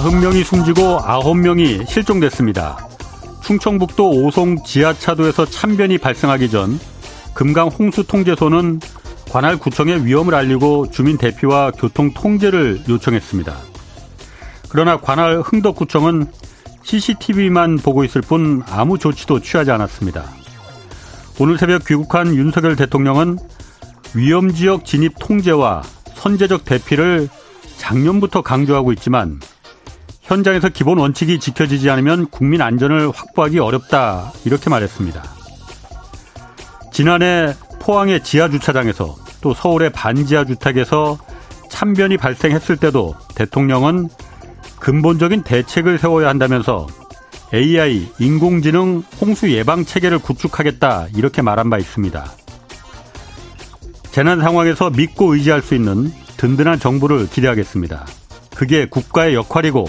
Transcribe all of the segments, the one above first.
40명이 숨지고 9명이 실종됐습니다. 충청북도 오송 지하차도에서 참변이 발생하기 전 금강 홍수 통제소는 관할 구청에 위험을 알리고 주민 대피와 교통 통제를 요청했습니다. 그러나 관할 흥덕구청은 CCTV만 보고 있을 뿐 아무 조치도 취하지 않았습니다. 오늘 새벽 귀국한 윤석열 대통령은 위험 지역 진입 통제와 선제적 대피를 작년부터 강조하고 있지만 현장에서 기본 원칙이 지켜지지 않으면 국민 안전을 확보하기 어렵다 이렇게 말했습니다. 지난해 포항의 지하 주차장에서 또 서울의 반지하 주택에서 참변이 발생했을 때도 대통령은 근본적인 대책을 세워야 한다면서 AI, 인공지능 홍수 예방 체계를 구축하겠다 이렇게 말한 바 있습니다. 재난 상황에서 믿고 의지할 수 있는 든든한 정부를 기대하겠습니다. 그게 국가의 역할이고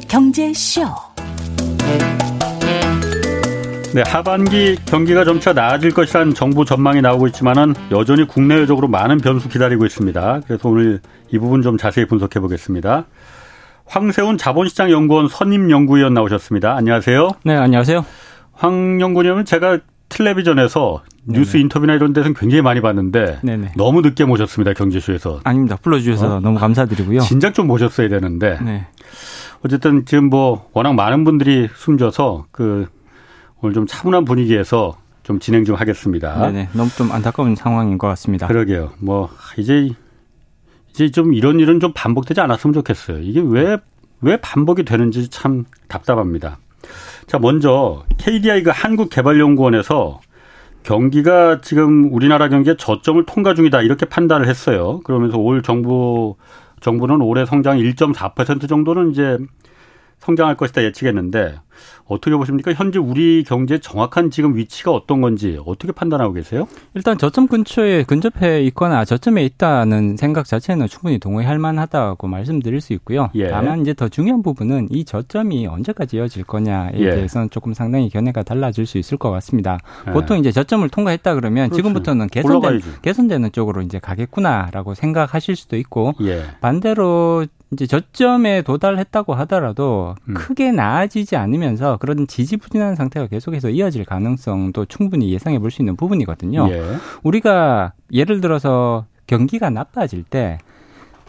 경제쇼. 네, 하반기 경기가 점차 나아질 것이라는 정부 전망이 나오고 있지만은 여전히 국내외적으로 많은 변수 기다리고 있습니다. 그래서 오늘 이 부분 좀 자세히 분석해 보겠습니다. 황세훈 자본시장 연구원 선임 연구위원 나오셨습니다. 안녕하세요. 네, 안녕하세요. 황 연구위원은 제가 텔레비전에서 뉴스 네네. 인터뷰나 이런 데서 굉장히 많이 봤는데 네네. 너무 늦게 모셨습니다 경제쇼에서. 아닙니다. 불러주셔서 어? 너무 감사드리고요. 진작 좀 모셨어야 되는데. 네. 어쨌든 지금 뭐 워낙 많은 분들이 숨져서 그 오늘 좀 차분한 분위기에서 좀 진행 좀 하겠습니다. 네네. 너무 좀 안타까운 상황인 것 같습니다. 그러게요. 뭐 이제 이제 좀 이런 일은 좀 반복되지 않았으면 좋겠어요. 이게 왜 왜 반복이 되는지 참 답답합니다. 자, 먼저 KDI 그 한국개발연구원에서 경기가 지금 우리나라 경기에 저점을 통과 중이다 이렇게 판단을 했어요. 그러면서 올 정부 정부는 올해 성장 1.4% 정도는 이제 성장할 것이다 예측했는데 어떻게 보십니까? 현재 우리 경제 정확한 지금 위치가 어떤 건지 어떻게 판단하고 계세요? 일단 저점 근처에 근접해 있거나 저점에 있다는 생각 자체는 충분히 동의할 만하다고 말씀드릴 수 있고요. 예. 다만 이제 더 중요한 부분은 이 저점이 언제까지 이어질 거냐에 예. 대해서는 조금 상당히 견해가 달라질 수 있을 것 같습니다. 예. 보통 이제 저점을 통과했다 그러면 그렇지. 지금부터는 개선된, 개선되는 쪽으로 이제 가겠구나라고 생각하실 수도 있고 예. 반대로 이제 저점에 도달했다고 하더라도 음. 크게 나아지지 않으면서 그런 지지부진한 상태가 계속해서 이어질 가능성도 충분히 예상해 볼 수 있는 부분이거든요. 예. 우리가 예를 들어서 경기가 나빠질 때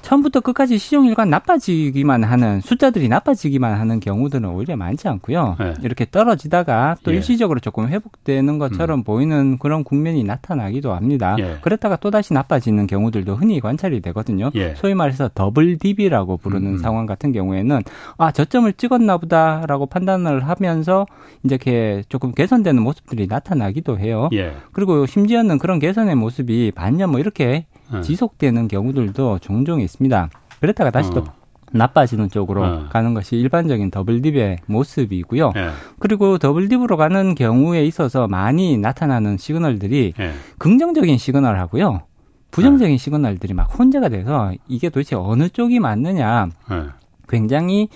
처음부터 끝까지 시종일관 나빠지기만 하는 숫자들이 나빠지기만 하는 경우들은 오히려 많지 않고요. 네. 이렇게 떨어지다가 또 예. 일시적으로 조금 회복되는 것처럼 음. 보이는 그런 국면이 나타나기도 합니다. 예. 그랬다가 또 다시 나빠지는 경우들도 흔히 관찰이 되거든요. 예. 소위 말해서 더블 딥이라고 부르는 음. 상황 같은 경우에는 아 저점을 찍었나 보다라고 판단을 하면서 이제 이렇게 조금 개선되는 모습들이 나타나기도 해요. 예. 그리고 심지어는 그런 개선의 모습이 반년 뭐 이렇게 네. 지속되는 경우들도 종종 있습니다. 그랬다가 다시 또 어. 나빠지는 쪽으로 네. 가는 것이 일반적인 double dip의 모습이고요. 네. 그리고 double dip으로 가는 경우에 있어서 많이 나타나는 시그널들이 네. 긍정적인 시그널하고요. 부정적인 네. 시그널들이 막 혼재가 돼서 이게 도대체 어느 쪽이 맞느냐 네. 굉장히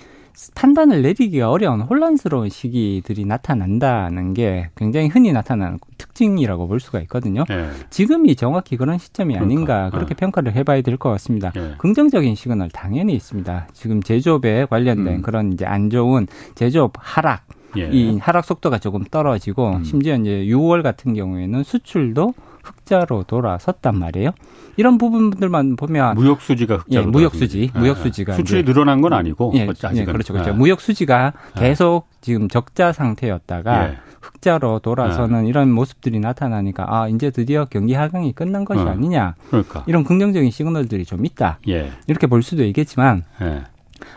판단을 내리기가 어려운 혼란스러운 시기들이 나타난다는 게 굉장히 흔히 나타나는 특징이라고 볼 수가 있거든요. 네. 지금이 정확히 그런 시점이 그러니까. 아닌가. 그렇게 네. 평가를 해봐야 될 것 같습니다. 네. 긍정적인 시그널 당연히 있습니다. 지금 제조업에 관련된 음. 그런 이제 안 좋은 제조업 하락 예. 이 하락 속도가 조금 떨어지고 음. 심지어 이제 6월 같은 경우에는 수출도 흑자로 돌아섰단 말이에요. 이런 부분들만 보면 무역 수지가 흑자로 예, 무역 수지, 예. 무역 수지가 수출이 늘어난 건 아니고 예, 예 그렇죠, 그렇죠. 예. 무역 수지가 예. 계속 지금 적자 상태였다가 예. 흑자로 돌아서는 이런 모습들이 나타나니까 아 이제 드디어 경기 하강이 끝난 것이 어. 아니냐 그러니까. 이런 긍정적인 시그널들이 좀 있다 이렇게 볼 수도 있겠지만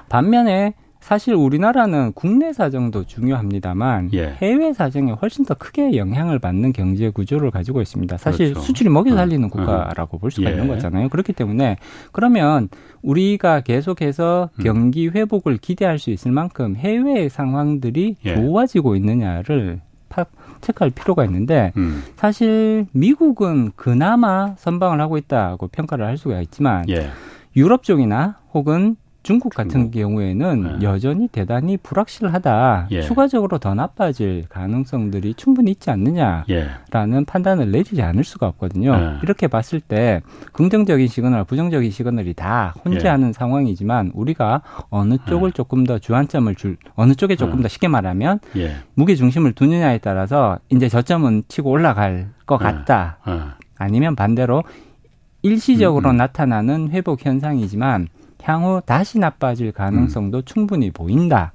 반면에 사실 우리나라는 국내 사정도 중요합니다만 예. 해외 사정에 훨씬 더 크게 영향을 받는 경제 구조를 가지고 있습니다. 사실 그렇죠. 수출이 먹여 살리는 음. 국가라고 볼 수가 예. 있는 거잖아요. 그렇기 때문에 그러면 우리가 계속해서 음. 경기 회복을 기대할 수 있을 만큼 해외 상황들이 예. 좋아지고 있느냐를 파, 체크할 필요가 있는데 음. 사실 미국은 그나마 선방을 하고 있다고 평가를 할 수가 있지만 예. 유럽 쪽이나 혹은 중국 같은 중국. 경우에는 네. 여전히 대단히 불확실하다. 예. 추가적으로 더 나빠질 가능성들이 충분히 있지 않느냐라는 예. 판단을 내리지 않을 수가 없거든요. 예. 이렇게 봤을 때 긍정적인 시그널, 부정적인 시그널이 다 혼재하는 예. 상황이지만 우리가 어느 쪽을 예. 조금 더 주안점을 줄 어느 쪽에 조금 예. 더 쉽게 말하면 무게 중심을 두느냐에 따라서 이제 저점은 치고 올라갈 것 같다. 아니면 반대로 일시적으로 음, 음. 나타나는 회복 현상이지만 향후 다시 나빠질 가능성도 음. 충분히 보인다.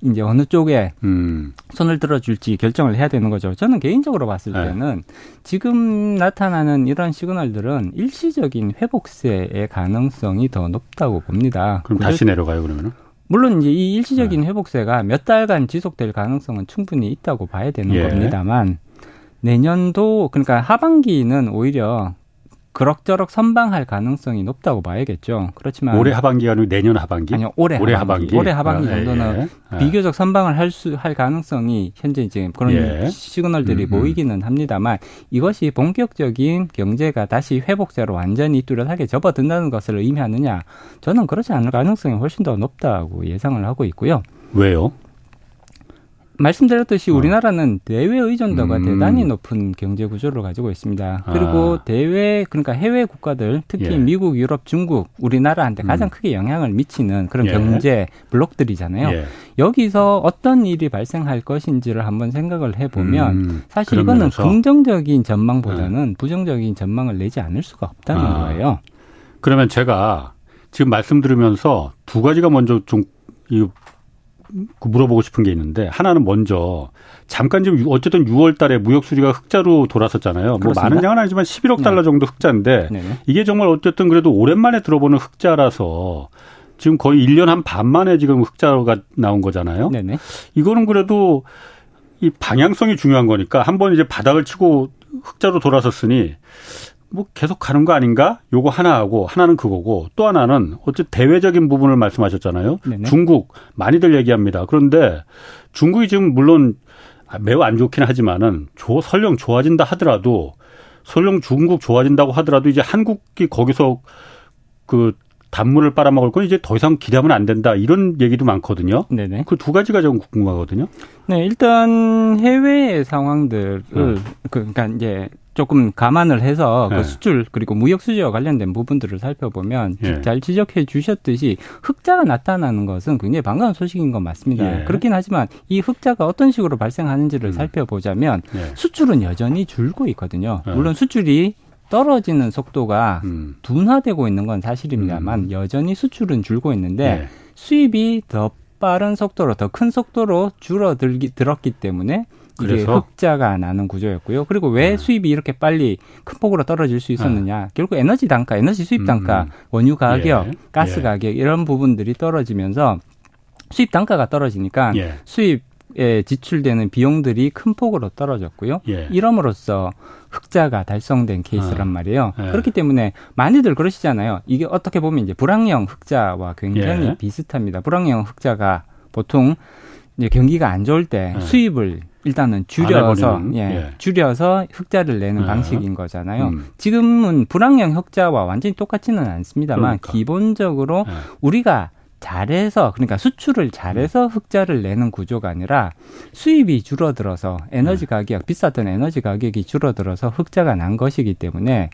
이제 어느 쪽에 음. 손을 들어줄지 결정을 해야 되는 거죠. 저는 개인적으로 봤을 네. 때는 지금 나타나는 이런 시그널들은 일시적인 회복세의 가능성이 더 높다고 봅니다. 그럼 다시 내려가요, 그러면은? 물론 이제 이 일시적인 네. 회복세가 몇 달간 지속될 가능성은 충분히 있다고 봐야 되는 예. 겁니다만 내년도 그러니까 하반기는 오히려 그럭저럭 선방할 가능성이 높다고 봐야겠죠. 그렇지만 올해 하반기가 아니고 내년 하반기? 아니요, 올해, 올해 하반기. 하반기. 올해 하반기 아, 정도는 예, 예. 비교적 선방을 할 수 할 가능성이 현재 지금 그런 예. 시그널들이 음, 음. 보이기는 합니다만 이것이 본격적인 경제가 다시 회복세로 완전히 뚜렷하게 접어든다는 것을 의미하느냐? 저는 그렇지 않을 가능성이 훨씬 더 높다고 예상을 하고 있고요. 왜요? 말씀드렸듯이 어. 우리나라는 대외 의존도가 음. 대단히 높은 경제 구조를 가지고 있습니다. 그리고 아. 대외 그러니까 해외 국가들 특히 예. 미국, 유럽, 중국, 우리나라한테 가장 음. 크게 영향을 미치는 그런 예. 경제 블록들이잖아요. 예. 여기서 어떤 일이 발생할 것인지를 한번 생각을 해보면 음. 사실 이거는 면에서. 긍정적인 전망보다는 네. 부정적인 전망을 내지 않을 수가 없다는 아. 거예요. 그러면 제가 지금 말씀 들으면서 두 가지가 먼저 좀그 물어보고 싶은 게 있는데 하나는 먼저 잠깐 지금 어쨌든 6월 달에 무역 수지가 흑자로 돌아섰잖아요. 뭐 그렇습니다. 뭐 많은 양은 아니지만 11억 달러 네. 정도 흑자인데 네 이게 정말 어쨌든 그래도 오랜만에 들어보는 흑자라서 지금 거의 1년 한 반 만에 지금 흑자가 나온 거잖아요. 네네. 이거는 그래도 이 방향성이 중요한 거니까 한 번 이제 바닥을 치고 흑자로 돌아섰으니 뭐 계속 가는 거 아닌가? 요거 하나 하고 하나는 그거고 또 하나는 어쨌든 대외적인 부분을 말씀하셨잖아요. 네네. 중국 많이들 얘기합니다. 그런데 중국이 지금 물론 매우 안 좋긴 하지만은 조 설령 좋아진다 하더라도 설령 중국 좋아진다고 하더라도 이제 한국이 거기서 그 단물을 빨아먹을 건 이제 더 이상 기대하면 안 된다 이런 얘기도 많거든요. 네네. 그 두 가지가 좀 궁금하거든요. 네, 일단 해외 상황들을 네. 그, 그러니까 이제 조금 감안을 해서 그 네. 그 수출 그리고 무역 수지와 관련된 부분들을 살펴보면 네. 잘 지적해 주셨듯이 흑자가 나타나는 것은 굉장히 반가운 소식인 건 맞습니다. 예. 그렇긴 하지만 이 흑자가 어떤 식으로 발생하는지를 음. 살펴보자면 예. 수출은 여전히 줄고 있거든요. 예. 물론 수출이 떨어지는 속도가 음. 둔화되고 있는 건 사실입니다만 음. 여전히 수출은 줄고 있는데 예. 수입이 더 빠른 속도로 더 큰 속도로 줄어들기 들었기 때문에 이게 흑자가 나는 구조였고요. 그리고 왜 네. 수입이 이렇게 빨리 큰 폭으로 떨어질 수 있었느냐? 네. 결국 에너지 단가, 에너지 수입 단가, 음. 원유 가격, 예. 가스 예. 가격 이런 부분들이 떨어지면서 수입 단가가 떨어지니까 예. 수입 에 지출되는 비용들이 큰 폭으로 떨어졌고요. 예. 이럼으로써 흑자가 달성된 케이스란 아. 말이에요. 예. 그렇기 때문에 많이들 그러시잖아요. 이게 어떻게 보면 이제 불황형 흑자와 굉장히 예. 비슷합니다. 불황형 흑자가 보통 이제 경기가 안 좋을 때 수입을 일단은 줄여서 예, 예, 줄여서 흑자를 내는 예. 방식인 거잖아요. 음. 지금은 불황형 흑자와 완전히 똑같지는 않습니다만 그러니까. 기본적으로 예. 우리가 잘해서 그러니까 수출을 잘해서 음. 흑자를 내는 구조가 아니라 수입이 줄어들어서 에너지 예. 가격 비쌌던 에너지 가격이 줄어들어서 흑자가 난 것이기 때문에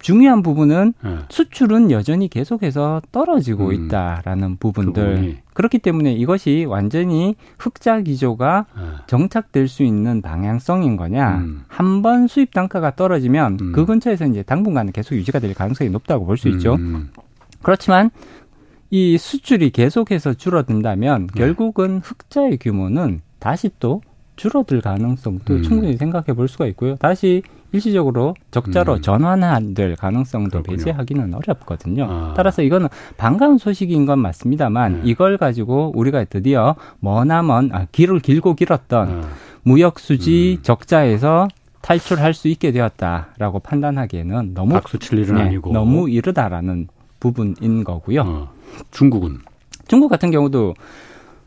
중요한 부분은 네. 수출은 여전히 계속해서 떨어지고 음. 있다라는 부분들. 그렇기 때문에 이것이 완전히 흑자 기조가 네. 정착될 수 있는 방향성인 거냐. 음. 한번 수입 단가가 떨어지면 음. 그 근처에서 이제 당분간은 계속 유지가 될 가능성이 높다고 볼 수 있죠. 음. 그렇지만 이 수출이 계속해서 줄어든다면 네. 결국은 흑자의 규모는 다시 또 줄어들 가능성도 음. 충분히 생각해 볼 수가 있고요. 다시 일시적으로 적자로 음. 전환될 가능성도 그렇군요. 배제하기는 어렵거든요. 아. 따라서 이거는 반가운 소식인 건 맞습니다만 네. 이걸 가지고 우리가 드디어 머나먼 아, 길을 길고 길었던 아. 무역 수지 음. 적자에서 탈출할 수 있게 되었다라고 판단하기에는 너무 박수 칠 일은 네, 아니고 너무 이르다라는 부분인 거고요. 어. 중국은 중국 같은 경우도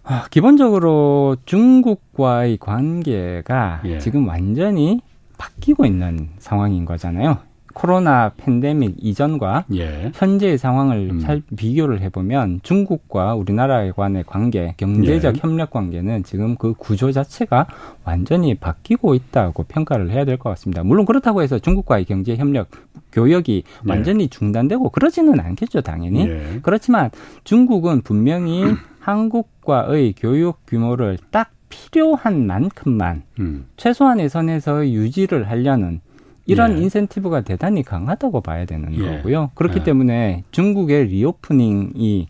아, 기본적으로 중국과의 관계가 예. 지금 완전히 바뀌고 있는 상황인 거잖아요. 코로나 팬데믹 이전과 예. 현재의 상황을 음. 잘 비교를 해보면 중국과 우리나라에 관의 관계, 경제적 예. 협력 관계는 지금 그 구조 자체가 완전히 바뀌고 있다고 평가를 해야 될 것 같습니다. 물론 그렇다고 해서 중국과의 경제 협력 교역이 예. 완전히 중단되고 그러지는 않겠죠, 당연히. 예. 그렇지만 중국은 분명히 한국과의 교육 규모를 딱 필요한 만큼만 음. 최소한의 선에서 유지를 하려는 이런 예. 인센티브가 대단히 강하다고 봐야 되는 예. 거고요. 그렇기 예. 때문에 중국의 리오프닝이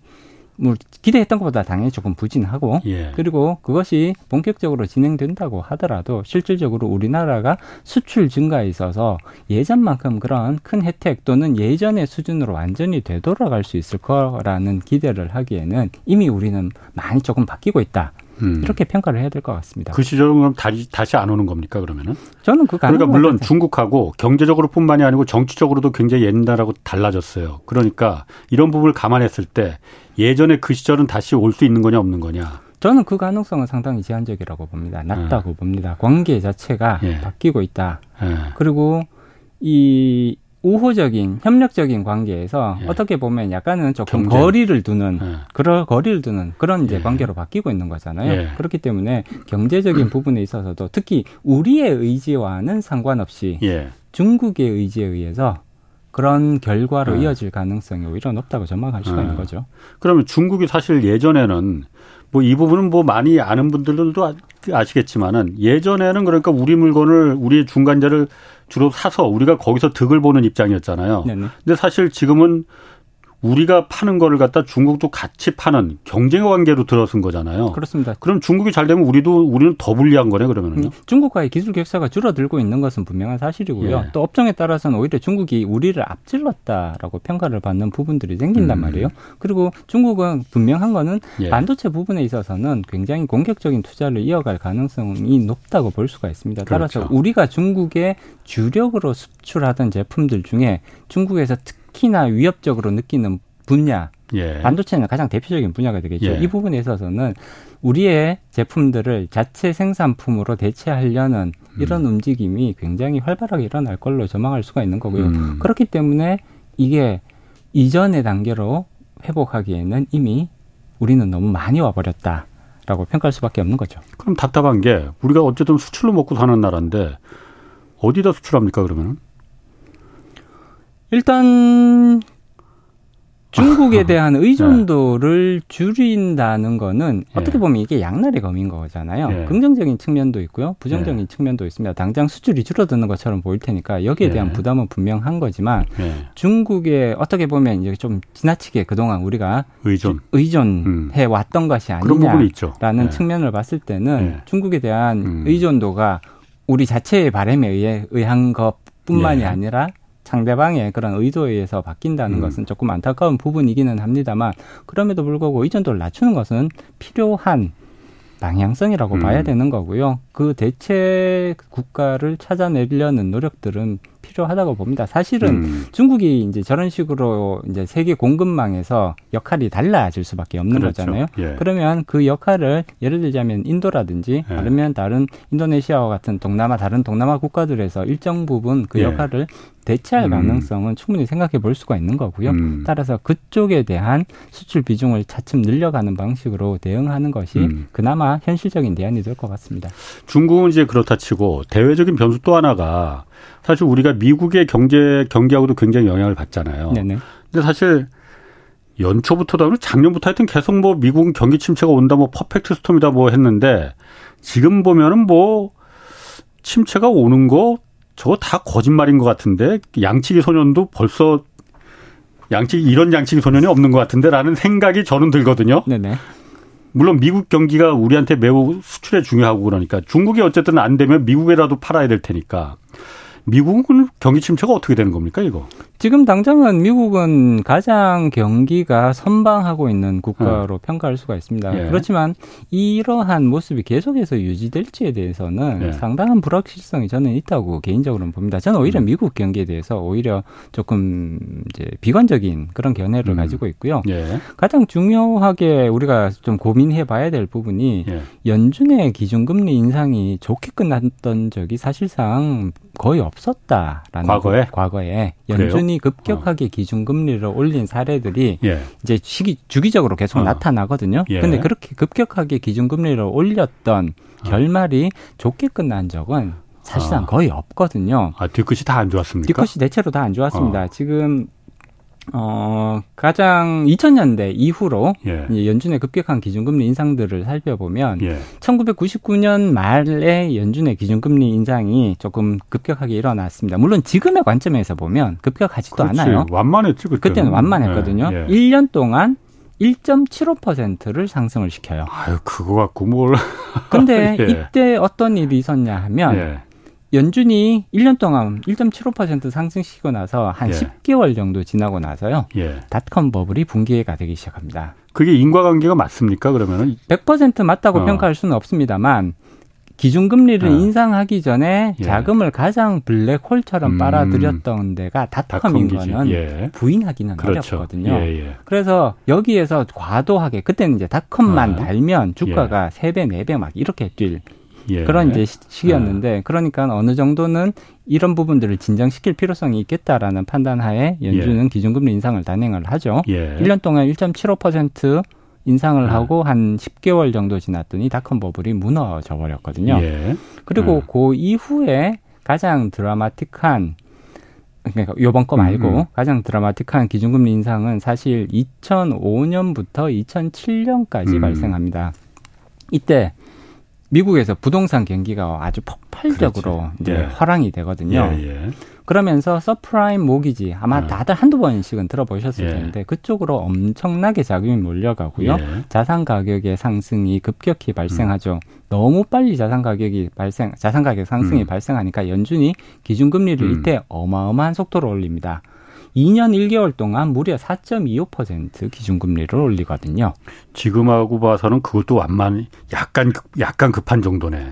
뭐 기대했던 것보다 당연히 조금 부진하고 예. 그리고 그것이 본격적으로 진행된다고 하더라도 실질적으로 우리나라가 수출 증가에 있어서 예전만큼 그런 큰 혜택 또는 예전의 수준으로 완전히 되돌아갈 수 있을 거라는 기대를 하기에는 이미 우리는 많이 조금 바뀌고 있다. 음. 이렇게 평가를 해야 될 것 같습니다. 그 시절은 그럼 다시, 다시 안 오는 겁니까 그러면은? 저는 그 그러니까 물론 중국하고 경제적으로뿐만이 아니고 정치적으로도 굉장히 옛날하고 달라졌어요. 그러니까 이런 부분을 감안했을 때 예전에 그 시절은 다시 올 수 있는 거냐 없는 거냐? 저는 그 가능성은 상당히 제한적이라고 봅니다. 낮다고 네. 봅니다. 관계 자체가 예. 바뀌고 있다. 예. 그리고 이 우호적인 협력적인 관계에서 예. 어떻게 보면 약간은 조금 경쟁. 거리를 두는 예. 그런 거리를 두는 그런 이제 예. 관계로 바뀌고 있는 거잖아요. 예. 그렇기 때문에 경제적인 부분에 있어서도 특히 우리의 의지와는 상관없이 예. 중국의 의지에 의해서 그런 결과로 예. 이어질 가능성이 오히려 높다고 전망할 수가 있는 거죠. 그러면 중국이 사실 예전에는 뭐 이 부분은 뭐 많이 아는 분들도 아, 아시겠지만은 예전에는 그러니까 우리 물건을 우리 중간자를 주로 사서 우리가 거기서 득을 보는 입장이었잖아요. 네네. 근데 사실 지금은 우리가 파는 거를 갖다 중국도 같이 파는 경쟁 관계로 들어선 거잖아요. 그렇습니다. 그럼 중국이 잘 되면 우리도 우리는 더 불리한 거네 그러면은요. 음, 중국과의 기술 격차가 줄어들고 있는 것은 분명한 사실이고요. 예. 또 업종에 따라서는 오히려 중국이 우리를 앞질렀다라고 평가를 받는 부분들이 생긴단 음. 말이에요. 그리고 중국은 분명한 거는 예. 반도체 부분에 있어서는 굉장히 공격적인 투자를 이어갈 가능성이 높다고 볼 수가 있습니다. 따라서 그렇죠. 우리가 중국에 주력으로 수출하던 제품들 중에 중국에서 특 특히나 위협적으로 느끼는 분야 예. 반도체는 가장 대표적인 분야가 되겠죠. 예. 이 부분에 있어서는 우리의 제품들을 자체 생산품으로 대체하려는 이런 음. 움직임이 굉장히 활발하게 일어날 걸로 전망할 수가 있는 거고요. 음. 그렇기 때문에 이게 이전의 단계로 회복하기에는 이미 우리는 너무 많이 와버렸다라고 평가할 수밖에 없는 거죠. 그럼 답답한 게 우리가 어쨌든 수출로 먹고 사는 나라인데 어디다 수출합니까 그러면? 일단 중국에 아, 대한 의존도를 네. 줄인다는 거는 예. 어떻게 보면 이게 양날의 검인 거잖아요. 예. 긍정적인 측면도 있고요. 부정적인 예. 측면도 있습니다. 당장 수출이 줄어드는 것처럼 보일 테니까 여기에 예. 대한 부담은 분명한 거지만 예. 중국에 어떻게 보면 이제 좀 지나치게 그동안 우리가 의존 의존해 음. 왔던 것이 아니냐라는 예. 측면을 봤을 때는 중국에 대한 음. 의존도가 우리 자체의 바램에 의해 의한 것뿐만이 아니라 상대방의 그런 의도에 의해서 바뀐다는 음. 것은 조금 안타까운 부분이기는 합니다만 그럼에도 불구하고 의존도를 낮추는 것은 필요한 방향성이라고 음. 봐야 되는 거고요. 그 대체 국가를 찾아내려는 노력들은 필요하다고 봅니다. 사실은 음. 중국이 이제 저런 식으로 이제 세계 공급망에서 역할이 달라질 수밖에 없는 그렇죠. 거잖아요. 예. 그러면 그 역할을 예를 들자면 인도라든지 예. 아니면 다른 인도네시아와 같은 동남아 다른 동남아 국가들에서 일정 부분 그 예. 역할을 대체할 음. 가능성은 충분히 생각해 볼 수가 있는 거고요. 음. 따라서 그쪽에 대한 수출 비중을 차츰 늘려가는 방식으로 대응하는 것이 음. 그나마 현실적인 대안이 될 것 같습니다. 중국은 이제 그렇다 치고 대외적인 변수 또 하나가 사실 우리가 미국의 경제 경기하고도 굉장히 영향을 받잖아요. 네네. 근데 사실 연초부터도 작년부터 하여튼 계속 뭐 미국 경기 침체가 온다 뭐 퍼펙트 스톰이다 뭐 했는데 지금 보면은 뭐 침체가 오는 거 저거 다 거짓말인 것 같은데 양치기 소년도 벌써 양치기 이런 양치기 소년이 없는 것 같은데라는 생각이 저는 들거든요. 네네. 물론 미국 경기가 우리한테 매우 수출에 중요하고 그러니까 중국이 어쨌든 안 되면 미국에라도 팔아야 될 테니까 미국은 경기 침체가 어떻게 되는 겁니까, 이거? 지금 당장은 미국은 가장 경기가 선방하고 있는 국가로 어. 평가할 수가 있습니다. 예. 그렇지만 이러한 모습이 계속해서 유지될지에 대해서는 예. 상당한 불확실성이 저는 있다고 개인적으로는 봅니다. 저는 오히려 음. 미국 경기에 대해서 오히려 조금 이제 비관적인 그런 견해를 음. 가지고 있고요. 예. 가장 중요하게 우리가 좀 고민해 봐야 될 부분이 예. 연준의 기준금리 인상이 좋게 끝났던 적이 사실상 거의 없었다라는 과거에 거, 과거에 연준이 급격하게 어. 기준 금리를 올린 사례들이 예. 이제 시기 주기적으로 계속 어. 나타나거든요. 예. 근데 그렇게 급격하게 기준 금리를 올렸던 어. 결말이 좋게 끝난 적은 사실상 아. 거의 없거든요. 아, 뒤끝이 다 안 좋았습니까? 뒤끝이 대체로 다 안 좋았습니다. 어. 지금 어, 가장 2000년대 이후로 예. 연준의 급격한 기준금리 인상들을 살펴보면 예. 1999년 말에 연준의 기준금리 인상이 조금 급격하게 일어났습니다. 물론 지금의 관점에서 보면 급격하지도 그렇지. 않아요. 완만했지 그때는. 그때는 완만했거든요. 예. 1년 예. 동안 1.75%를 상승을 시켜요. 아유, 그거 갖고 뭘. 근데 예. 이때 어떤 일이 있었냐 하면 예. 연준이 1년 동안 1.75% 상승시키고 나서 한 예. 10개월 정도 지나고 나서요. 예. 닷컴 버블이 붕괴가 되기 시작합니다. 그게 인과관계가 맞습니까? 그러면은 100% 맞다고 어. 평가할 수는 없습니다만 기준금리를 어. 인상하기 전에 예. 자금을 가장 블랙홀처럼 음. 빨아들였던 데가 닷컴인 거는 예. 부인하기는 그렇죠. 어렵거든요. 예, 예, 그래서 여기에서 과도하게 그때는 이제 닷컴만 어. 달면 주가가 예. 3배, 4배 막 이렇게 뛸 예. 그런 이제 시기였는데 아. 그러니까 어느 정도는 이런 부분들을 진정시킬 필요성이 있겠다라는 판단하에 연준은 예. 기준금리 인상을 단행을 하죠. 예. 1년 동안 1.75% 인상을 아. 하고 한 10개월 정도 지났더니 닷컴 버블이 무너져 버렸거든요. 예. 그리고 아. 그 이후에 가장 드라마틱한 그러니까 요번 거 말고 음, 음. 가장 드라마틱한 기준금리 인상은 사실 2005년부터 2007년까지 음. 발생합니다. 이때 미국에서 부동산 경기가 아주 폭발적으로. 이제 예. 활황이 되거든요. 예, 예. 그러면서 subprime mortgage 아마 아. 다들 한두 번씩은 들어보셨을 예. 텐데 그쪽으로 엄청나게 자금이 몰려가고요. 예. 자산 가격의 상승이 급격히 발생하죠. 음. 너무 빨리 자산 가격이 발생, 자산 가격 상승이 음. 발생하니까 연준이 기준 금리를 음. 이때 어마어마한 속도로 올립니다. 2년 1개월 동안 무려 4.25% 기준금리를 올리거든요. 지금하고 봐서는 그것도 완만 약간 약간 급한 정도네.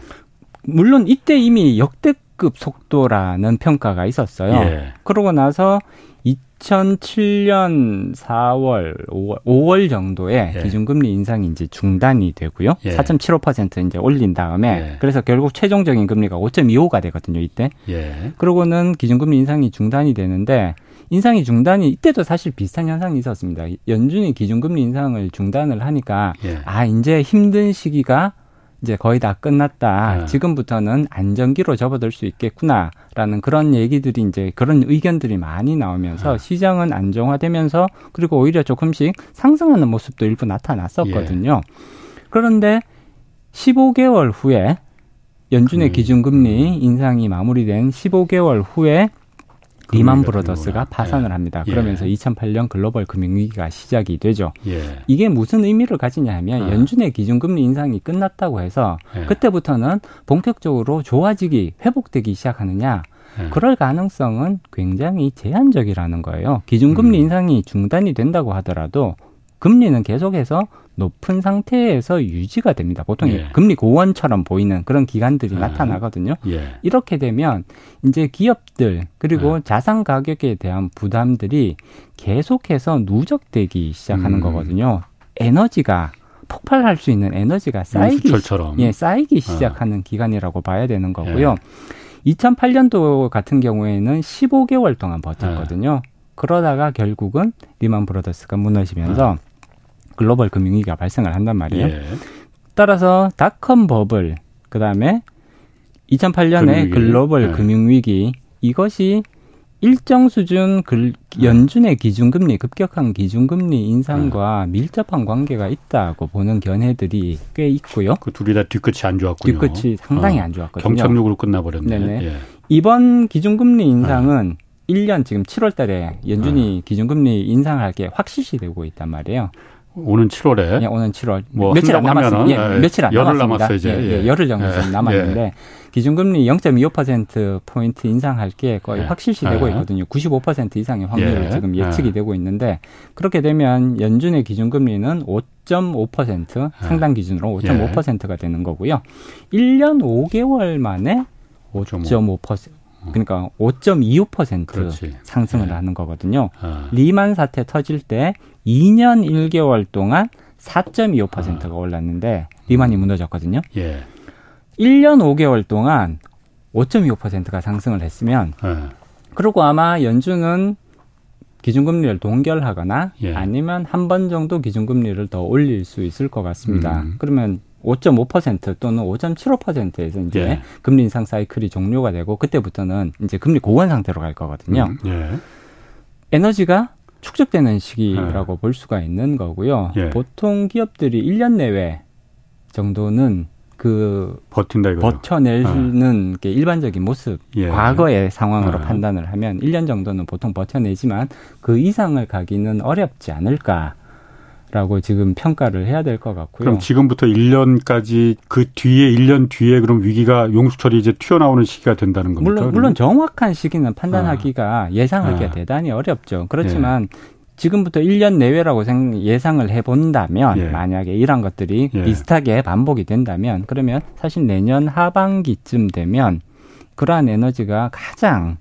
물론 이때 이미 역대급 속도라는 평가가 있었어요. 예. 그러고 나서 2007년 4월, 5월, 5월 정도에 예. 기준금리 인상이 이제 중단이 되고요. 예. 4.75% 이제 올린 다음에 예. 그래서 결국 최종적인 금리가 5.25가 되거든요, 이때. 예. 그러고는 기준금리 인상이 중단이 되는데 인상이 중단이 이때도 사실 비슷한 현상이 있었습니다. 연준이 기준금리 인상을 중단을 하니까 예. 아 이제 힘든 시기가 이제 거의 다 끝났다. 예. 지금부터는 안정기로 접어들 수 있겠구나라는 그런 얘기들이 이제 그런 의견들이 많이 나오면서 예. 시장은 안정화되면서 그리고 오히려 조금씩 상승하는 모습도 일부 나타났었거든요. 예. 그런데 15개월 후에 연준의 그, 기준금리 음. 인상이 마무리된 15개월 후에 리만 브로더스가 파산을 예. 합니다. 그러면서 예. 2008년 글로벌 금융위기가 시작이 되죠. 예. 이게 무슨 의미를 가지냐 하면 아. 연준의 기준금리 인상이 끝났다고 해서 예. 그때부터는 본격적으로 좋아지기, 회복되기 시작하느냐. 예. 그럴 가능성은 굉장히 제한적이라는 거예요. 기준금리 음. 인상이 중단이 된다고 하더라도 금리는 계속해서 높은 상태에서 유지가 됩니다. 보통 예. 금리 고원처럼 보이는 그런 기간들이 아. 나타나거든요. 예. 이렇게 되면 이제 기업들 그리고 아. 자산 가격에 대한 부담들이 계속해서 누적되기 시작하는 음. 거거든요. 에너지가 폭발할 수 있는 에너지가 쌓이기 예, 쌓이기 아. 시작하는 아. 기간이라고 봐야 되는 거고요. 예. 2008년도 같은 경우에는 15개월 동안 버텼거든요. 그러다가 결국은 리만 브로더스가 무너지면서 글로벌 금융위기가 발생을 한단 말이에요. 예. 따라서 닷컴 버블, 그 다음에 2008년에 금융위기. 글로벌 예. 금융위기 이것이 일정 수준 글, 연준의 기준금리 급격한 기준금리 인상과 네. 밀접한 관계가 있다고 보는 견해들이 꽤 있고요. 그 둘이 다 뒤끝이 안 좋았군요. 뒤끝이 상당히 어, 안 좋았거든요. 경착륙으로 끝나버렸네. 네네. 예. 이번 기준금리 인상은 네. 1년 지금 7월 달에 연준이 네. 기준금리 인상할 게 확실시 되고 있단 말이에요. 오는 7월에 예, 오는 7월 뭐 며칠 안 남았어요. 예, 예, 며칠 안 열흘 남았습니다. 남았어요, 이제. 예, 예, 열흘 정도 예. 남았는데 기준금리 0.25% 포인트 인상할 게 거의 확실시 되고 있거든요. 95% 이상의 확률을 지금 예측이 되고 있는데 그렇게 되면 연준의 기준금리는 5.5% 상당 기준으로 5.5%가 되는 거고요. 1년 5개월 만에 5.5% 그러니까 5.25% 그렇지. 상승을 네. 하는 거거든요. 아. 리만 사태 터질 때 2년 1개월 동안 4.25%가 아. 올랐는데 리만이 무너졌거든요. 예. 1년 5개월 동안 5.25%가 상승을 했으면 예. 그리고 아마 연준은 기준금리를 동결하거나 예. 아니면 한 번 정도 기준금리를 더 올릴 수 있을 것 같습니다. 음. 그러면 5.5% 또는 5.75%에서 이제 예. 금리 인상 사이클이 종료가 되고 그때부터는 이제 금리 고원 상태로 갈 거거든요. 음, 예. 에너지가 축적되는 시기라고 예. 볼 수가 있는 거고요. 예. 보통 기업들이 1년 내외 정도는 그 버틴다 이거 버텨내는 게 일반적인 모습 예. 과거의 상황으로 판단을 하면 1년 정도는 보통 버텨내지만 그 이상을 가기는 어렵지 않을까 라고 지금 평가를 해야 될 것 같고요. 그럼 지금부터 1년까지 그 뒤에 1년 뒤에 그럼 위기가 용수철이 이제 튀어나오는 시기가 된다는 겁니까? 물론 물론 정확한 시기는 판단하기가 아. 예상하기가 아. 대단히 어렵죠. 그렇지만 예. 지금부터 1년 내외라고 예상을 해본다면 예. 만약에 이런 것들이 예. 비슷하게 반복이 된다면 그러면 사실 내년 하반기쯤 되면 그러한 에너지가 가장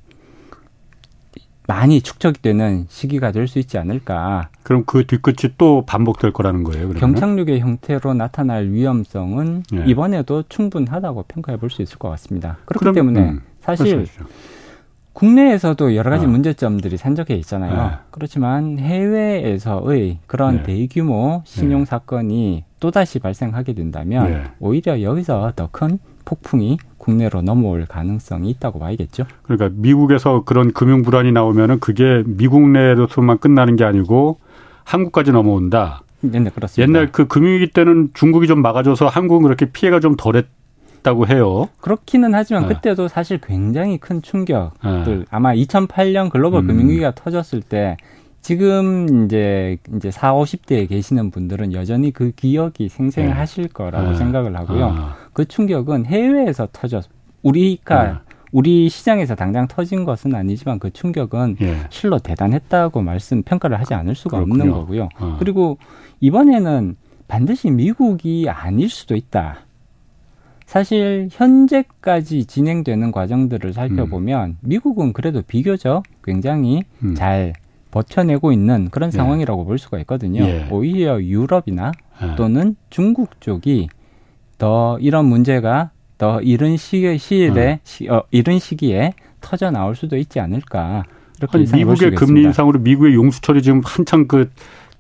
많이 축적이 되는 시기가 될 수 있지 않을까. 그럼 그 뒤끝이 또 반복될 거라는 거예요. 그러면? 경착륙의 형태로 나타날 위험성은 네. 이번에도 충분하다고 평가해 볼 수 있을 것 같습니다. 그렇기 그럼, 때문에 음, 사실 말씀하시죠. 국내에서도 여러 가지 어. 문제점들이 산적해 있잖아요. 네. 그렇지만 해외에서의 그런 네. 대규모 신용 네. 사건이 또다시 발생하게 된다면 네. 오히려 여기서 더 큰 폭풍이 국내로 넘어올 가능성이 있다고 봐야겠죠. 그러니까 미국에서 그런 금융 불안이 나오면은 그게 미국 내로서만 끝나는 게 아니고 한국까지 넘어온다. 네, 네 그렇습니다. 옛날 그 금융위기 때는 중국이 좀 막아줘서 한국은 그렇게 피해가 좀 덜했 다고 해요. 그렇기는 하지만 네. 그때도 사실 굉장히 큰 충격들 네. 아마 2008년 글로벌 음. 금융위기가 터졌을 때 지금 이제 이제 4, 50대에 계시는 분들은 여전히 그 기억이 생생하실 네. 거라고 네. 생각을 하고요. 아. 그 충격은 해외에서 터졌 우리가 네. 우리 시장에서 당장 터진 것은 아니지만 그 충격은 예. 실로 대단했다고 말씀 평가를 하지 않을 수가 그렇군요. 없는 거고요. 어. 그리고 이번에는 반드시 미국이 아닐 수도 있다. 사실 현재까지 진행되는 과정들을 살펴보면 음. 미국은 그래도 비교적 굉장히 음. 잘 버텨내고 있는 그런 예. 상황이라고 볼 수가 있거든요. 예. 오히려 유럽이나 예. 또는 중국 쪽이 더 이런 문제가 더 이른 시기, 시일에, 어. 시, 어, 이른 시기에 터져 나올 수도 있지 않을까. 이렇게 미국의 금리 인상으로 미국의 용수철이 지금 한창 그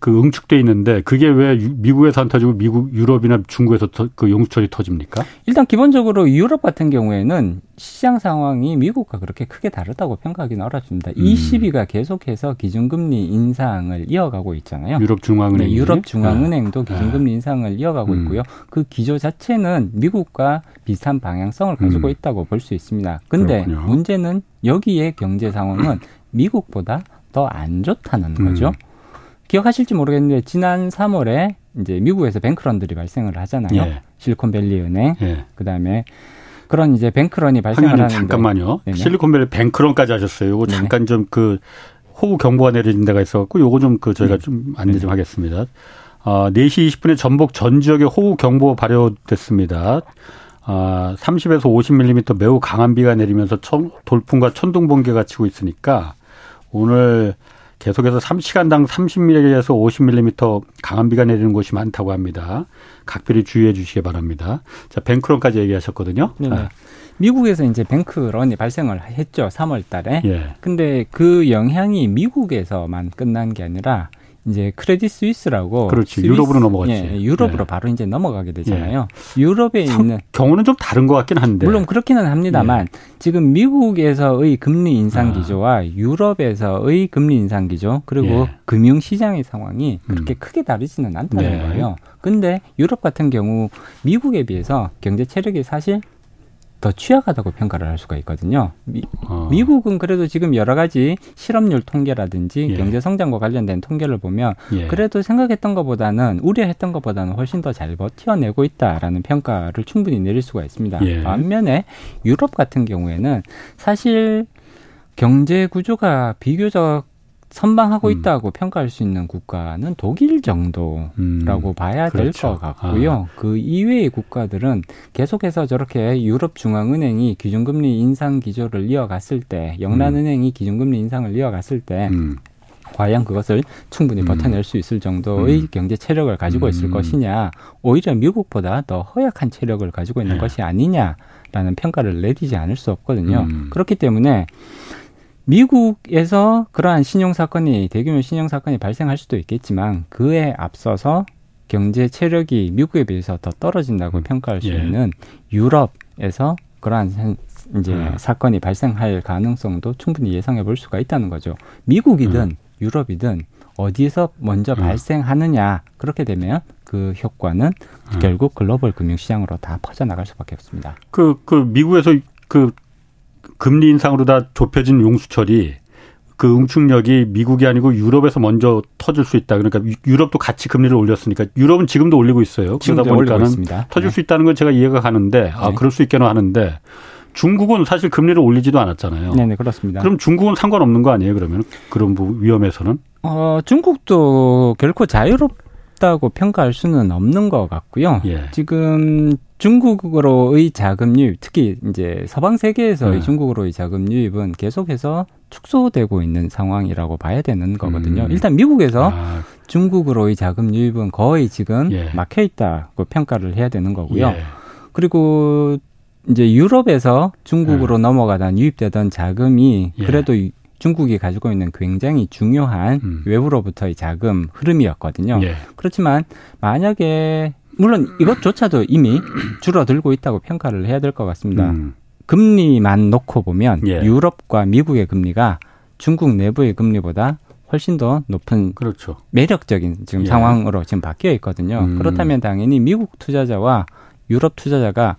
그 응축돼 있는데 그게 왜 미국에서 안 터지고 미국 유럽이나 중국에서 터, 그 용수철이 터집니까? 일단 기본적으로 유럽 같은 경우에는 시장 상황이 미국과 그렇게 크게 다르다고 평가하기는 어렵습니다. 음. ECB가 계속해서 기준금리 인상을 이어가고 있잖아요. 유럽 중앙은행 네, 유럽 중앙은행도 네. 기준금리 인상을 이어가고 음. 있고요. 그 기조 자체는 미국과 비슷한 방향성을 가지고 음. 있다고 볼 수 있습니다. 근데 그렇군요. 문제는 여기에 경제 상황은 미국보다 더 안 좋다는 거죠. 음. 기억하실지 모르겠는데 지난 3월에 이제 미국에서 뱅크런들이 발생을 하잖아요. 예. 실리콘밸리 은행, 예. 그다음에 그런 이제 뱅크런이 발생을 하는데 잠깐만요. 네네. 실리콘밸리 뱅크런까지 하셨어요. 요거 잠깐 좀 그 호우 경보가 내려진 데가 있어갖고 요거 좀 그 저희가 네. 좀 안내 좀 하겠습니다. 아, 4시 20분에 전북 전 지역에 호우 경보 발효됐습니다. 아, 30에서 50mm 매우 강한 비가 내리면서 천, 돌풍과 천둥 번개가 치고 있으니까 오늘 계속해서 3시간당 30mm에서 50mm 강한 비가 내리는 곳이 많다고 합니다. 각별히 주의해 주시기 바랍니다. 자, 뱅크런까지 얘기하셨거든요. 네. 아. 미국에서 이제 뱅크런이 발생을 했죠. 3월 달에. 예. 근데 그 영향이 미국에서만 끝난 게 아니라 이제 크레딧 스위스라고 그렇지 스위스, 유럽으로 넘어갔지. 예, 유럽으로 예. 바로 이제 넘어가게 되잖아요. 예. 유럽에 있는 경우는 좀 다른 것 같긴 한데 물론 그렇기는 합니다만 예. 지금 미국에서의 금리 인상 아. 기조와 아. 유럽에서의 금리 인상 기조 그리고 예. 금융 시장의 상황이 그렇게 음. 크게 다르지는 않다는 네. 거예요. 근데 유럽 같은 경우 미국에 비해서 경제 체력이 사실 더 취약하다고 평가를 할 수가 있거든요. 미, 어. 국은 그래도 지금 여러 가지 실업률 통계라든지 예. 경제 성장과 관련된 통계를 보면 예. 그래도 생각했던 것보다는 우려했던 것보다는 훨씬 더 잘 버텨내고 있다라는 평가를 충분히 내릴 수가 있습니다. 예. 반면에 유럽 같은 경우에는 사실 경제 구조가 비교적 선방하고 음. 있다고 평가할 수 있는 국가는 독일 정도라고 음. 봐야 그렇죠. 될것 같고요. 아. 그 이외의 국가들은 계속해서 저렇게 유럽 중앙은행이 기준금리 인상 기조를 이어갔을 때, 영란은행이 음. 기준금리 인상을 이어갔을 때. 음. 과연 그것을 충분히 음. 버텨낼 수 있을 정도의 음. 경제 체력을 가지고 있을 것이냐, 오히려 미국보다 더 허약한 체력을 가지고 있는 네. 것이 아니냐라는 평가를 내리지 않을 수 없거든요. 그렇기 때문에 미국에서 그러한 신용 사건이 대규모 신용 사건이 발생할 수도 있겠지만 그에 앞서서 경제 체력이 미국에 비해서 더 떨어진다고 음. 평가할 수 예. 있는 유럽에서 그러한 이제 음. 사건이 발생할 가능성도 충분히 예상해 볼 수가 있다는 거죠. 미국이든 음. 유럽이든 어디에서 먼저 음. 발생하느냐 그렇게 되면 그 효과는 음. 결국 글로벌 금융시장으로 다 퍼져나갈 수밖에 없습니다. 그, 그 미국에서 그 금리 인상으로 다 좁혀진 용수철이 그 응축력이 미국이 아니고 유럽에서 먼저 터질 수 있다. 그러니까 유럽도 같이 금리를 올렸으니까 유럽은 지금도 올리고 있어요. 그러다 보니까는 터질 네. 수 있다는 건 제가 이해가 가는데 아 네. 그럴 수 있겠나 하는데 중국은 사실 금리를 올리지도 않았잖아요. 네, 네, 그렇습니다. 그럼 중국은 상관없는 거 아니에요? 그러면 그런 위험에서는? 어, 중국도 결코 자유롭 없다고 평가할 수는 없는 것 같고요. 예. 지금 중국으로의 자금 유입, 특히 이제 서방 세계에서의 예. 중국으로의 자금 유입은 계속해서 축소되고 있는 상황이라고 봐야 되는 거거든요. 음. 일단 미국에서 아. 중국으로의 자금 유입은 거의 지금 예. 막혀 있다고 평가를 해야 되는 거고요. 예. 그리고 이제 유럽에서 중국으로 예. 넘어가다 유입되던 자금이 예. 그래도 중국이 가지고 있는 굉장히 중요한 음. 외부로부터의 자금 흐름이었거든요. 예. 그렇지만 만약에 물론 이것조차도 이미 줄어들고 있다고 평가를 해야 될 것 같습니다. 음. 금리만 놓고 보면 예. 유럽과 미국의 금리가 중국 내부의 금리보다 훨씬 더 높은 그렇죠. 매력적인 지금 예. 상황으로 지금 바뀌어 있거든요. 음. 그렇다면 당연히 미국 투자자와 유럽 투자자가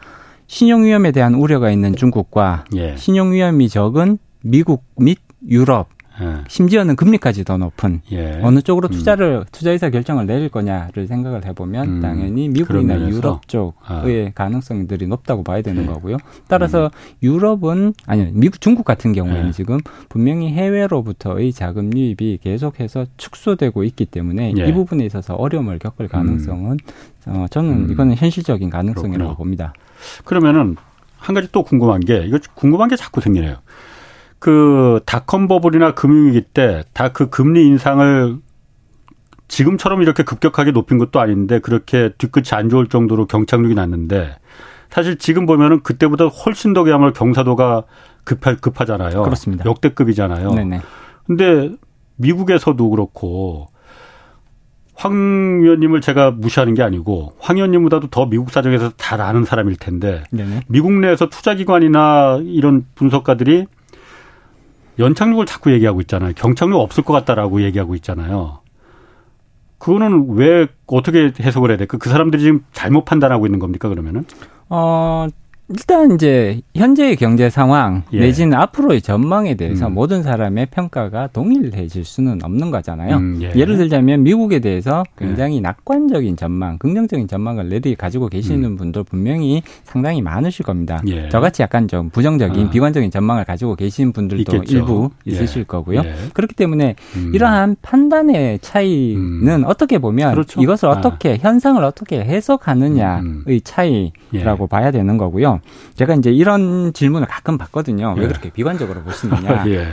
신용 위험에 대한 우려가 있는 중국과 예. 신용 위험이 적은 미국 및 유럽, 예. 심지어는 금리까지 더 높은 예. 어느 쪽으로 음. 투자를 음. 투자 의사 결정을 내릴 거냐를 생각을 해보면 음. 당연히 미국이나 유럽 쪽의 아. 가능성들이 높다고 봐야 되는 예. 거고요. 따라서 음. 유럽은 아니 미국 중국 같은 경우에는 예. 지금 분명히 해외로부터의 자금 유입이 계속해서 축소되고 있기 때문에 예. 이 부분에 있어서 어려움을 겪을 음. 가능성은 어, 저는 음. 이거는 현실적인 가능성이라고 그렇구나. 봅니다. 그러면은 한 가지 또 궁금한 게 이거 궁금한 게 자꾸 생기네요. 그 닷컴 버블이나 금융위기 때 다 그 금리 인상을 지금처럼 이렇게 급격하게 높인 것도 아닌데 그렇게 뒤끝이 안 좋을 정도로 경착륙이 났는데 사실 지금 보면은 그때보다 훨씬 더 그야말로 경사도가 급하, 급하잖아요. 그렇습니다. 역대급이잖아요. 네네. 근데 미국에서도 그렇고 황 위원님을 제가 무시하는 게 아니고 황 위원님보다도 더 미국 사정에서 잘 아는 사람일 텐데 네네. 미국 내에서 투자기관이나 이런 분석가들이 연착륙을 자꾸 얘기하고 있잖아요. 경착륙 없을 것 같다라고 얘기하고 있잖아요. 그거는 왜 어떻게 해석을 해야 될까? 그 사람들이 지금 잘못 판단하고 있는 겁니까? 그러면은? 어, 일단 이제 현재의 경제 상황 예. 내지는 앞으로의 전망에 대해서 음. 모든 사람의 평가가 동일해질 수는 없는 거잖아요. 음, 예. 를 들자면 미국에 대해서 굉장히 예. 낙관적인 전망, 긍정적인 전망을 내리 가지고 계시는 음. 분들 분명히 상당히 많으실 겁니다. 예. 저같이 약간 좀 부정적인 아. 비관적인 전망을 가지고 계신 분들도 있겠죠. 일부 예. 있으실 거고요. 예. 그렇기 때문에 음. 이러한 판단의 차이는 음. 어떻게 보면 그렇죠. 이것을 아. 어떻게 현상을 어떻게 해석하느냐의 음, 차이라고 봐야 되는 거고요. 제가 이제 이런 질문을 가끔 받거든요. 왜 예. 그렇게 비관적으로 보시느냐. 예.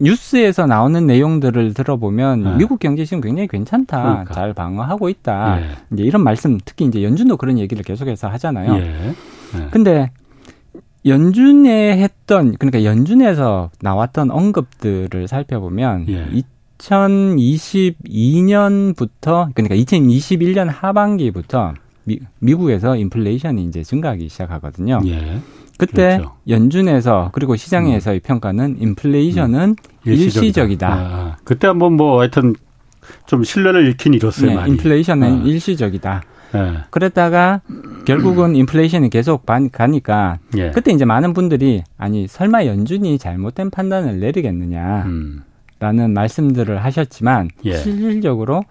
뉴스에서 나오는 내용들을 들어보면 예. 미국 경제 지금 굉장히 괜찮다. 그러니까. 잘 방어하고 있다. 예. 이제 이런 말씀 특히 이제 연준도 그런 얘기를 계속해서 하잖아요. 예. 예. 근데 연준에 했던 그러니까 연준에서 나왔던 언급들을 살펴보면 예. 2022년부터 그러니까 2021년 하반기부터 미, 미국에서 인플레이션이 이제 증가하기 시작하거든요. 예. 그때 그렇죠. 연준에서 그리고 시장에서의 음. 평가는 인플레이션은 음. 일시적이다. 아, 아, 그때 한번 뭐 하여튼 좀 신뢰를 잃긴 잃었어요. 네, 많이. 인플레이션은 아. 일시적이다. 네. 그랬다가 결국은 인플레이션이 계속 가니까 예. 그때 이제 많은 분들이 아니 설마 연준이 잘못된 판단을 내리겠느냐. 음. 라는 말씀들을 하셨지만 예. 실질적으로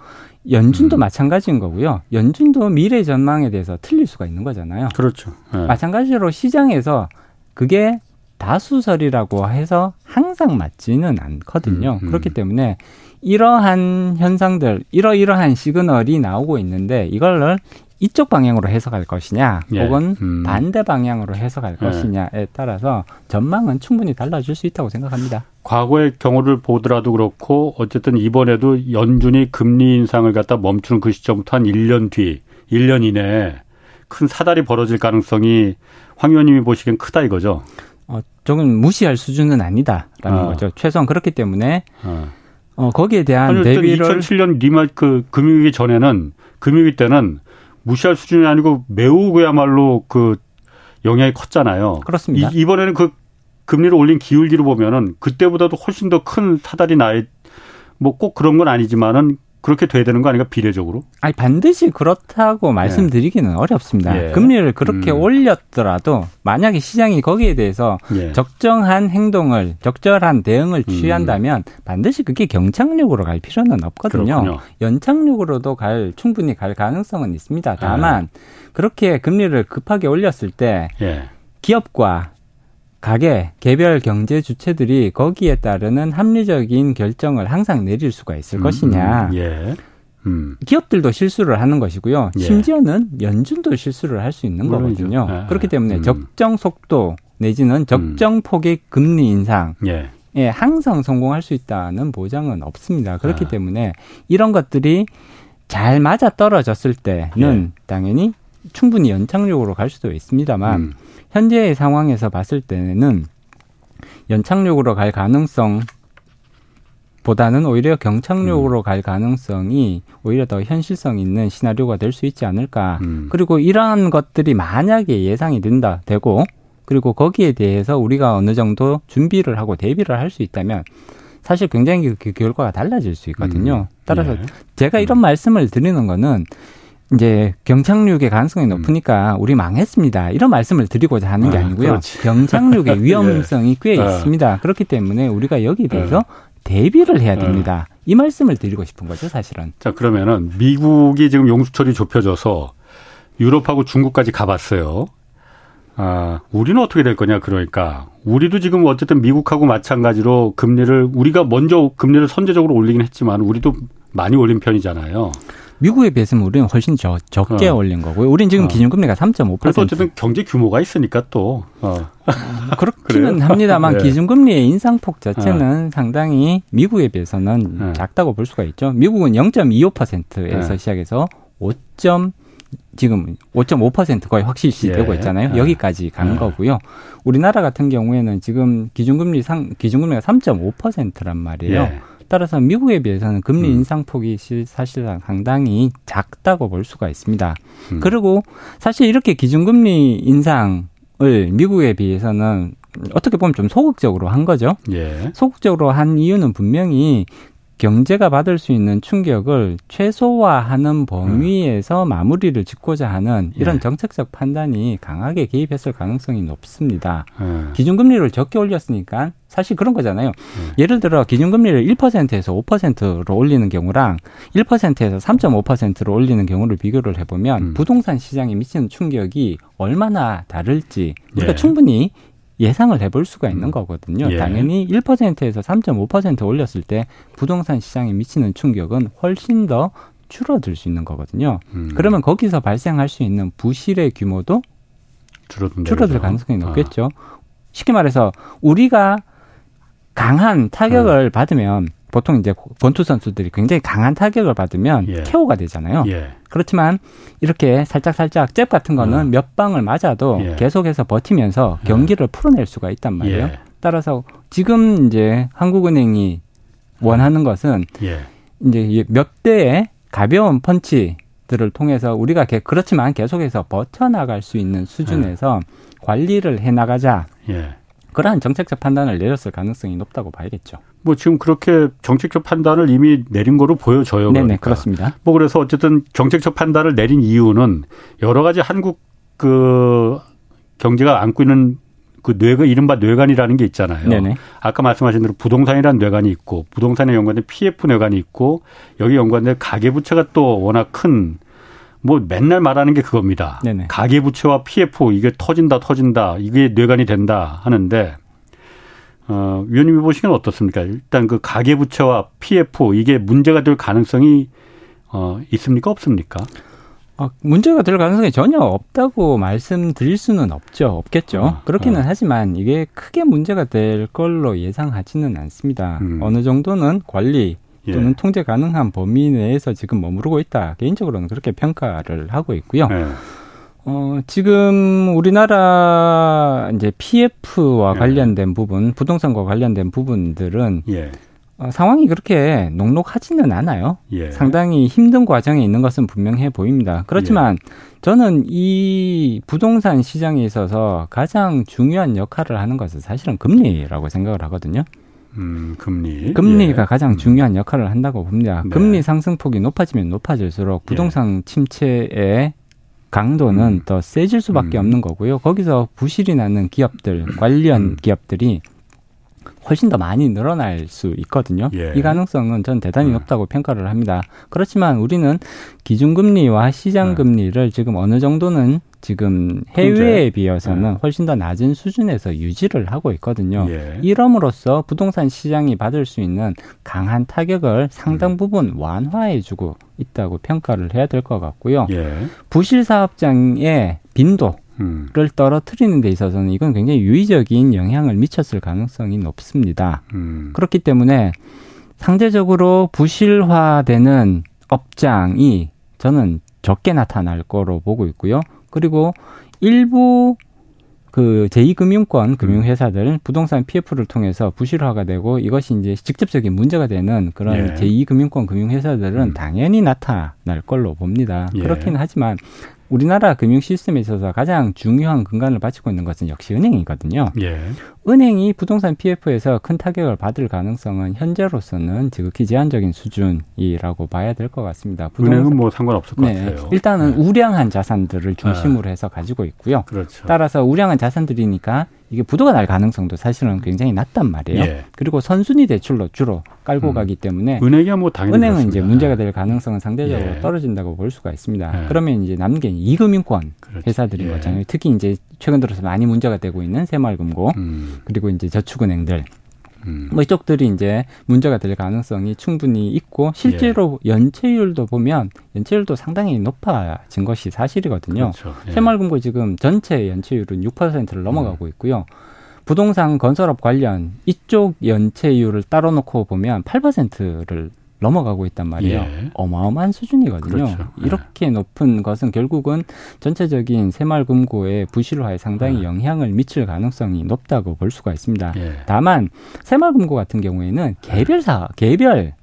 연준도 음. 마찬가지인 거고요. 연준도 미래 전망에 대해서 틀릴 수가 있는 거잖아요. 그렇죠. 예. 마찬가지로 시장에서 그게 다수설이라고 해서 항상 맞지는 않거든요. 음, 음. 그렇기 때문에 이러한 현상들, 이러이러한 시그널이 나오고 있는데 이걸 이쪽 방향으로 해석할 것이냐, 예. 혹은 음. 반대 방향으로 해석할 예. 것이냐에 따라서 전망은 충분히 달라질 수 있다고 생각합니다. 과거의 경우를 보더라도 그렇고 어쨌든 이번에도 연준이 금리 인상을 갖다 멈추는 그 시점부터 한 1년 뒤, 1년 이내에 큰 사달이 벌어질 가능성이 황 의원님이 보시기엔 크다 이거죠. 어, 조금 무시할 수준은 아니다라는 어. 거죠. 최소한 그렇기 때문에 어, 어 거기에 대한 대비를 2007년 리마 그 금융위기 전에는 금융위기 때는 무시할 수준이 아니고 매우 그야말로 그 영향이 컸잖아요. 그렇습니다. 이, 이번에는 그 금리를 올린 기울기로 보면은 그때보다도 훨씬 더 큰 사달이 나이 뭐꼭 그런 건 아니지만은 그렇게 돼야 되는 거 아닌가 비례적으로? 아니 반드시 그렇다고 말씀드리기는 네. 어렵습니다. 예. 금리를 그렇게 음. 올렸더라도 만약에 시장이 거기에 대해서 예. 적정한 행동을 적절한 대응을 음. 취한다면 음. 반드시 그게 경착륙으로 갈 필요는 없거든요. 그렇군요. 연착륙으로도 갈 충분히 갈 가능성은 있습니다. 다만 예. 그렇게 금리를 급하게 올렸을 때 예. 기업과 가계, 개별 경제 주체들이 거기에 따르는 합리적인 결정을 항상 내릴 수가 있을 음, 것이냐. 음, 예. 음. 기업들도 실수를 하는 것이고요. 예. 심지어는 연준도 실수를 할 수 있는 물론이죠. 거거든요. 아, 그렇기 때문에 음. 적정 속도 내지는 적정 음. 폭의 금리 인상. 예. 예, 항상 성공할 수 있다는 보장은 없습니다. 그렇기 아. 때문에 이런 것들이 잘 맞아 떨어졌을 때는 예. 당연히 충분히 연착륙으로 갈 수도 있습니다만 음. 현재의 상황에서 봤을 때는 연착륙으로 갈 가능성 보다는 오히려 경착륙으로 음. 갈 가능성이 오히려 더 현실성 있는 시나리오가 될 수 있지 않을까. 음. 그리고 이러한 것들이 만약에 예상이 된다, 되고, 그리고 거기에 대해서 우리가 어느 정도 준비를 하고 대비를 할 수 있다면, 사실 굉장히 그, 그 결과가 달라질 수 있거든요. 음. 따라서 예. 제가 이런 음. 말씀을 드리는 거는 이제 경착륙의 가능성이 음. 높으니까 우리 망했습니다. 이런 말씀을 드리고자 하는 게 아, 아니고요. 아, 경착륙의 예. 위험성이 예. 꽤 아. 있습니다. 그렇기 때문에 우리가 여기에 대해서 아. 대비를 해야 됩니다. 이 말씀을 드리고 싶은 거죠, 사실은. 자, 그러면은 미국이 지금 용수철이 좁혀져서 유럽하고 중국까지 가봤어요. 아, 우리는 어떻게 될 거냐, 그러니까. 우리도 지금 어쨌든 미국하고 마찬가지로 금리를, 우리가 먼저 금리를 선제적으로 올리긴 했지만, 우리도 많이 올린 편이잖아요. 미국에 비해서는 우리는 훨씬 적, 적게 어. 올린 거고요. 우리는 지금 어. 기준금리가 3.5%. 어쨌든 경제 규모가 있으니까 또. 어. 아, 그렇기는 합니다만 네. 기준금리의 인상폭 자체는 어. 상당히 미국에 비해서는 네. 작다고 볼 수가 있죠. 미국은 0.25%에서 네. 시작해서 5. 지금 5.5% 거의 확실시 예. 되고 있잖아요. 예. 여기까지 간 예. 거고요. 우리나라 같은 경우에는 지금 기준금리 상 기준금리가 3.5%란 말이에요. 예. 따라서 미국에 비해서는 금리 음. 인상폭이 사실상 상당히 작다고 볼 수가 있습니다. 음. 그리고 사실 이렇게 기준금리 인상을 미국에 비해서는 어떻게 보면 좀 소극적으로 한 거죠. 예. 소극적으로 한 이유는 분명히 경제가 받을 수 있는 충격을 최소화하는 범위에서 음. 마무리를 짓고자 하는 이런 예. 정책적 판단이 강하게 개입했을 가능성이 높습니다. 예. 기준금리를 적게 올렸으니까 사실 그런 거잖아요. 예. 예를 들어 기준금리를 1%에서 5%로 올리는 경우랑 1%에서 3.5%로 올리는 경우를 비교를 해보면 음. 부동산 시장에 미치는 충격이 얼마나 다를지 우리가 예. 충분히 예상을 해볼 수가 있는 음. 거거든요. 예. 당연히 1%에서 3.5% 올렸을 때 부동산 시장에 미치는 충격은 훨씬 더 줄어들 수 있는 거거든요. 음. 그러면 거기서 발생할 수 있는 부실의 규모도 줄어든다, 줄어들 가능성이 아. 높겠죠. 아. 쉽게 말해서 우리가 강한 타격을 음. 받으면 보통 이제 권투 선수들이 굉장히 강한 타격을 받으면 예. KO가 되잖아요. 예. 그렇지만 이렇게 살짝 살짝 잽 같은 거는 어. 몇 방을 맞아도 예. 계속해서 버티면서 예. 경기를 풀어낼 수가 있단 말이에요. 예. 따라서 지금 이제 한국은행이 원하는 것은 예. 이제 몇 대의 가벼운 펀치들을 통해서 우리가 그렇지만 계속해서 버텨나갈 수 있는 수준에서 관리를 해 나가자. 그러한 정책적 판단을 내렸을 가능성이 높다고 봐야겠죠. 뭐 지금 그렇게 정책적 판단을 이미 내린 거로 보여져요. 네네, 그러니까. 그렇습니다. 뭐 그래서 어쨌든 정책적 판단을 내린 이유는 여러 가지 한국 그 경제가 안고 있는 그 뇌가 이른바 뇌관이라는 게 있잖아요. 네네. 아까 말씀하신 대로 부동산이라는 뇌관이 있고 부동산에 연관된 PF 뇌관이 있고 여기 연관된 가계부채가 또 워낙 큰 뭐 맨날 말하는 게 그겁니다. 네네. 가계부채와 PF 이게 터진다 터진다 이게 뇌관이 된다 하는데 어, 위원님이 보시기엔 어떻습니까? 일단 그 가계부채와 PF 이게 문제가 될 가능성이 어, 있습니까 없습니까? 어, 문제가 될 가능성이 전혀 없다고 말씀드릴 수는 없죠. 없겠죠. 어, 그렇기는 어. 하지만 이게 크게 문제가 될 걸로 예상하지는 않습니다. 음. 어느 정도는 관리 또는 예. 통제 가능한 범위 내에서 지금 머무르고 있다. 개인적으로는 그렇게 평가를 하고 있고요. 예. 어, 지금 우리나라 이제 PF와 예. 관련된 부분, 부동산과 관련된 부분들은 예. 어, 상황이 그렇게 녹록하지는 않아요. 예. 상당히 힘든 과정에 있는 것은 분명해 보입니다. 그렇지만 예. 저는 이 부동산 시장에 있어서 가장 중요한 역할을 하는 것은 사실은 금리라고 생각을 하거든요. 음, 금리. 금리가 예. 가장 중요한 역할을 한다고 봅니다. 네. 금리 상승폭이 높아지면 높아질수록 부동산 예. 침체의 강도는 음. 더 세질 수밖에 음. 없는 거고요. 거기서 부실이 나는 기업들, 관련 음. 기업들이 훨씬 더 많이 늘어날 수 있거든요. 예. 이 가능성은 전 대단히 음. 높다고 평가를 합니다. 그렇지만 우리는 기준금리와 시장금리를 지금 어느 정도는 지금 해외에 비해서는 네. 훨씬 더 낮은 수준에서 유지를 하고 있거든요. 예. 이럼으로써 부동산 시장이 받을 수 있는 강한 타격을 상당 음. 부분 완화해주고 있다고 평가를 해야 될 것 같고요. 예. 부실 사업장의 빈도 음. 를 떨어뜨리는 데 있어서는 이건 굉장히 유의적인 영향을 미쳤을 가능성이 높습니다. 음. 그렇기 때문에 상대적으로 부실화되는 업장이 저는 적게 나타날 거로 보고 있고요. 그리고 일부 그 제2금융권 금융회사들 부동산 PF를 통해서 부실화가 되고 이것이 이제 직접적인 문제가 되는 그런 예. 제2금융권 금융회사들은 음. 당연히 나타날 걸로 봅니다. 예. 그렇긴 하지만 우리나라 금융 시스템에 있어서 가장 중요한 근간을 바치고 있는 것은 역시 은행이거든요. 예. 은행이 부동산 PF에서 큰 타격을 받을 가능성은 현재로서는 지극히 제한적인 수준이라고 봐야 될 것 같습니다. 부동산, 은행은 뭐 상관없을 것 네, 같아요. 일단은 네. 우량한 자산들을 중심으로 해서 가지고 있고요. 그렇죠. 따라서 우량한 자산들이니까 이게 부도가 날 가능성도 사실은 굉장히 낮단 말이에요. 예. 그리고 선순위 대출로 주로 깔고 음. 가기 때문에 은행이 뭐 당연히 은행은 그렇습니다. 이제 문제가 될 가능성은 상대적으로 예. 떨어진다고 볼 수가 있습니다. 예. 그러면 이제 남은 게 이금융권 그렇지. 회사들인 예. 거잖아요. 특히 이제 최근 들어서 많이 문제가 되고 있는 새마을금고 음. 그리고 이제 저축은행들 음. 뭐 이쪽들이 이제 문제가 될 가능성이 충분히 있고 실제로 예. 연체율도 보면 연체율도 상당히 높아진 것이 사실이거든요. 그렇죠. 예. 새마을금고 지금 전체 연체율은 6%를 넘어가고 음. 있고요. 부동산 건설업 관련 이쪽 연체율을 따로 놓고 보면 8%를 넘어가고 있단 말이에요. 예. 어마어마한 수준이거든요. 그렇죠. 예. 이렇게 예. 높은 것은 결국은 전체적인 새마을 금고의 부실화에 상당히 예. 영향을 미칠 가능성이 높다고 볼 수가 있습니다. 예. 다만 새마을 금고 같은 경우에는 개별사 개별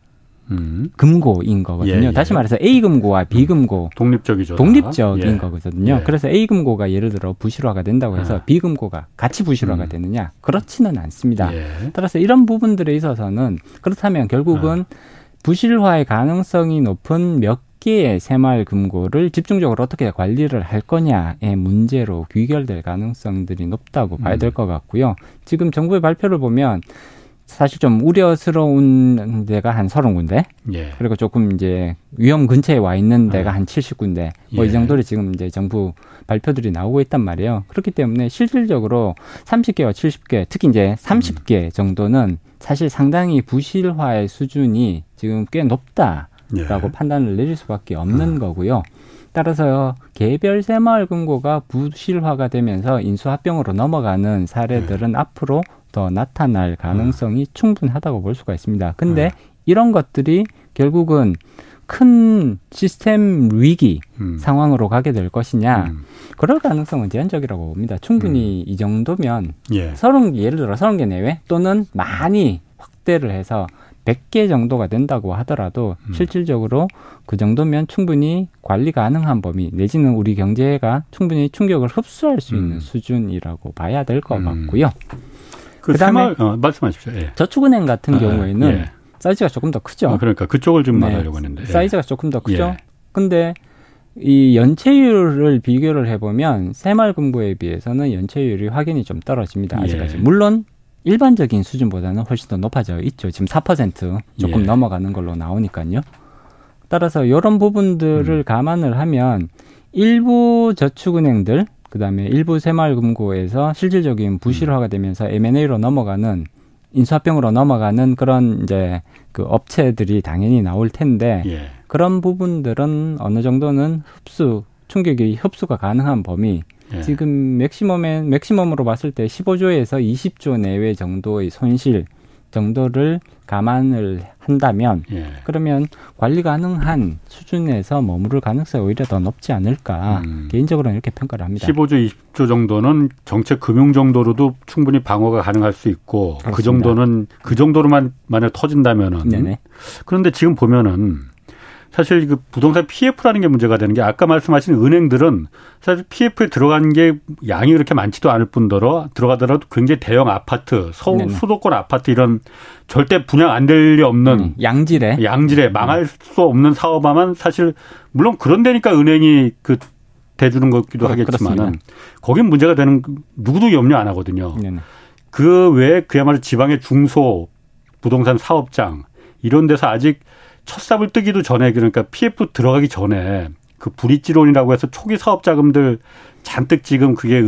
음. 금고인 거거든요. 예, 다시 말해서 A 금고와 B 금고 음. 독립적이죠. 독립적인 거거든요. 그래서 A 금고가 예를 들어 부실화가 된다고 해서 B 금고가 같이 부실화가 음. 되느냐? 그렇지는 않습니다. 따라서 이런 부분들에 있어서는 그렇다면 결국은 아. 부실화의 가능성이 높은 몇 개의 새마을 금고를 집중적으로 어떻게 관리를 할 거냐의 문제로 귀결될 가능성들이 높다고 봐야 될것 음. 같고요. 지금 정부의 발표를 보면 사실 좀 우려스러운 데가 한 서른 군데. 예. 그리고 조금 이제 위험 근처에 와 있는 데가 아. 한 칠십 군데. 뭐이 예. 정도로 지금 이제 정부 발표들이 나오고 있단 말이에요. 그렇기 때문에 실질적으로 삼십 개와 칠십 개 특히 이제 삼십 개 음. 정도는 사실 상당히 부실화의 수준이 지금 꽤 높다라고 예. 판단을 내릴 수밖에 없는 음. 거고요. 따라서 개별 새마을 금고가 부실화가 되면서 인수합병으로 넘어가는 사례들은 예. 앞으로 더 나타날 가능성이 음. 충분하다고 볼 수가 있습니다. 근데 음. 이런 것들이 결국은 큰 시스템 위기 음. 상황으로 가게 될 것이냐 음. 그럴 가능성은 제한적이라고 봅니다. 충분히 음. 이 정도면 예. 30, 예를 들어 30개 내외 또는 많이 확대를 해서 100개 정도가 된다고 하더라도 음. 실질적으로 그 정도면 충분히 관리 가능한 범위 내지는 우리 경제가 충분히 충격을 흡수할 수 있는 음. 수준이라고 봐야 될것 음. 같고요. 그 다음에 어, 말씀하십시오. 예. 저축은행 같은 아, 경우에는 예. 사이즈가 조금 더 크죠. 아, 그러니까 그쪽을 좀 네. 말하려고 했는데. 사이즈가 조금 더 크죠. 예. 근데 이 연체율을 비교를 해보면 새마을금고에 비해서는 연체율이 확연히 좀 떨어집니다. 예. 아직까지. 예. 물론 일반적인 수준보다는 훨씬 더 높아져 있죠. 지금 4% 조금 예. 넘어가는 걸로 나오니까요. 따라서 이런 부분들을 음. 감안을 하면 일부 저축은행들 그다음에 일부 새마을금고에서 실질적인 부실화가 되면서 M&A로 넘어가는 인수합병으로 넘어가는 그런 이제 그 업체들이 당연히 나올 텐데 예. 그런 부분들은 어느 정도는 흡수 충격이 흡수가 가능한 범위 예. 지금 맥시멈에 맥시멈으로 봤을 때 15조에서 20조 내외 정도의 손실 정도를 감안을 한다면 예. 그러면 관리 가능한 수준에서 머무를 가능성이 오히려 더 높지 않을까 음. 개인적으로는 이렇게 평가를 합니다. 15조 20조 정도는 정책 금융 정도로도 충분히 방어가 가능할 수 있고 그 그렇습니다. 그 정도는 그 정도로만 만약 터진다면은 네네. 그런데 지금 보면은 사실 그 부동산 PF라는 게 문제가 되는 게 아까 말씀하신 은행들은 사실 PF에 들어간 게 양이 그렇게 많지도 않을 뿐더러 들어가더라도 굉장히 대형 아파트, 서울 네네. 수도권 아파트 이런 절대 분양 안 될 리 없는 음, 양질에 양질에 망할 음. 수 없는 사업화만 사실 물론 그런 데니까 은행이 그 대주는 것기도 하겠지만은 거긴 문제가 되는 누구도 염려 안 하거든요. 네네. 그 외에 그야말로 지방의 중소 부동산 사업장 이런 데서 아직 첫 삽을 뜨기도 전에 그러니까 PF 들어가기 전에 그 브릿지론이라고 해서 초기 사업 자금들 잔뜩 지금 그게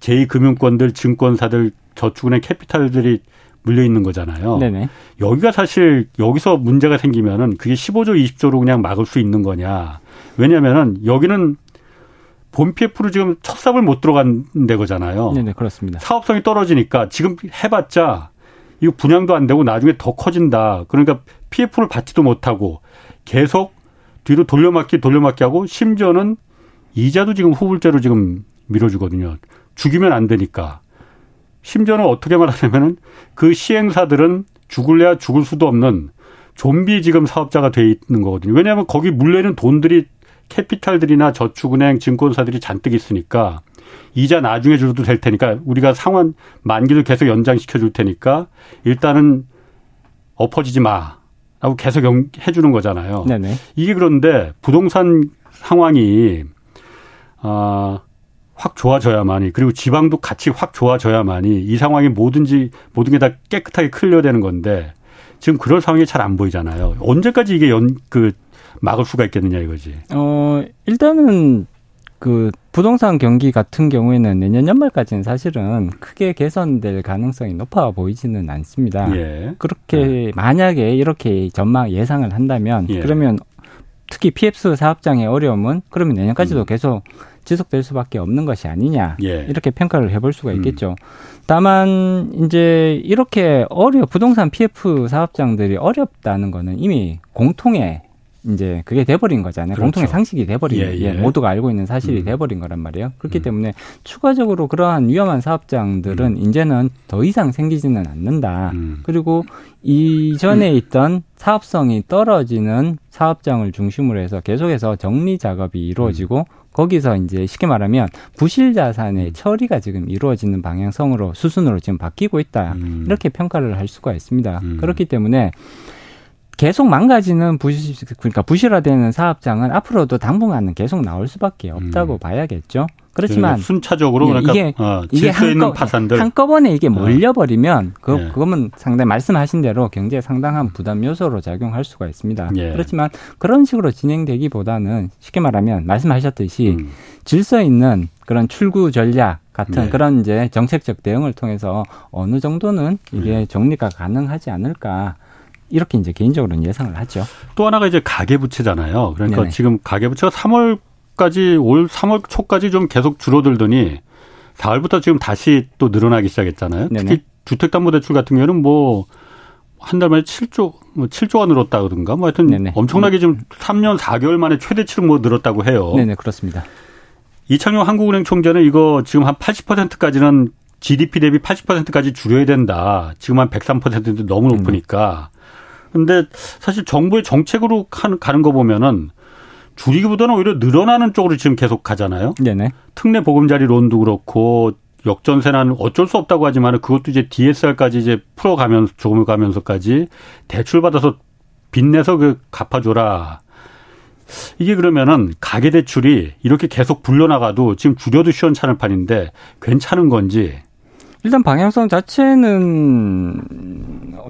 제2금융권들 증권사들 저축은행 캐피탈들이 물려 있는 거잖아요. 네네. 여기가 사실 여기서 문제가 생기면은 그게 15조 20조로 그냥 막을 수 있는 거냐. 왜냐면은 여기는 본 PF로 지금 첫 삽을 못 들어간 데 거잖아요. 네네, 그렇습니다. 사업성이 떨어지니까 지금 해봤자 이거 분양도 안 되고 나중에 더 커진다. 그러니까 PF를 받지도 못하고 계속 뒤로 돌려막기 돌려막기 하고 심지어는 이자도 지금 후불제로 지금 밀어주거든요. 죽이면 안 되니까. 심지어는 어떻게 말하냐면은 그 시행사들은 죽을래야 죽을 수도 없는 좀비 지금 사업자가 돼 있는 거거든요. 왜냐하면 거기 물려있는 돈들이 캐피탈들이나 저축은행, 증권사들이 잔뜩 있으니까 이자 나중에 줘도 될 테니까 우리가 상환 만기도 계속 연장시켜 줄 테니까 일단은 엎어지지 마. 라고 계속 해 주는 거잖아요. 네네. 이게 그런데 부동산 상황이 아, 확 좋아져야만이 그리고 지방도 같이 확 좋아져야만이 이 상황이 뭐든지 모든 게 다 깨끗하게 clear 되는 건데 지금 그럴 상황이 잘 안 보이잖아요. 언제까지 이게 연 그 막을 수가 있겠느냐 이거지. 어 일단은 그 부동산 경기 같은 경우에는 내년 연말까지는 사실은 크게 개선될 가능성이 높아 보이지는 않습니다. 예. 그렇게 예. 만약에 이렇게 전망 예상을 한다면 예. 그러면 특히 PF 사업장의 어려움은 그러면 내년까지도 음. 계속 지속될 수밖에 없는 것이 아니냐 예. 이렇게 평가를 해볼 수가 음. 있겠죠. 음. 다만 이제 이렇게 어려 부동산 PF 사업장들이 어렵다는 거는 이미 공통의 이제 그게 돼버린 거잖아요. 그렇죠. 공통의 상식이 돼버린 예, 예. 모두가 알고 있는 사실이 음. 돼버린 거란 말이에요. 그렇기 음. 때문에 추가적으로 그러한 위험한 사업장들은 음. 이제는 더 이상 생기지는 않는다. 음. 그리고 이전에 음. 있던 사업성이 떨어지는 사업장을 중심으로 해서 계속해서 정리 작업이 이루어지고 음. 거기서 이제 쉽게 말하면 부실 자산의 처리가 지금 이루어지는 방향성으로 수순으로 지금 바뀌고 있다. 이렇게 평가를 할 수가 있습니다. 그렇기 때문에 계속 망가지는 부실 그러니까 부실화되는 사업장은 앞으로도 당분간은 계속 나올 수밖에 없다고 음. 봐야겠죠. 그렇지만 순차적으로 그러니까 이게 어, 이게 한꺼, 파산들. 한꺼번에 이게 어. 몰려버리면 그 예. 그거면 상당히 말씀하신 대로 경제에 상당한 부담 요소로 작용할 수가 있습니다. 예. 그렇지만 그런 식으로 진행되기보다는 쉽게 말하면 말씀하셨듯이 음. 질서 있는 그런 출구 전략 같은 네. 그런 이제 정책적 대응을 통해서 어느 정도는 이게 네. 정리가 가능하지 않을까 이렇게 이제 개인적으로는 예상을 하죠. 또 하나가 이제 가계부채잖아요. 그러니까 네네. 지금 가계부채가 3월까지 올 3월 초까지 좀 계속 줄어들더니 4월부터 지금 다시 또 늘어나기 시작했잖아요. 네네. 특히 주택담보대출 같은 경우는 뭐 한 달 만에 7조, 뭐 7조가 늘었다 그런가? 뭐 하여튼 네네. 엄청나게 지금 3년 4개월 만에 최대치로 뭐 늘었다고 해요. 네네, 그렇습니다. 이창용 한국은행 총재는 이거 지금 한 80%까지는 GDP 대비 80%까지 줄여야 된다. 지금 한 103%인데 너무 높으니까. 근데 사실 정부의 정책으로 가는 거 보면은 줄이기보다는 오히려 늘어나는 쪽으로 지금 계속 가잖아요. 네네. 특례 보금자리론도 그렇고 역전세는 어쩔 수 없다고 하지만 그것도 이제 DSR까지 이제 풀어가면서 조금 가면서까지 대출 받아서 빚내서 그 갚아줘라. 이게 그러면은 가계 대출이 이렇게 계속 불려나가도 지금 줄여도 시원찮을 판인데 괜찮은 건지 일단 방향성 자체는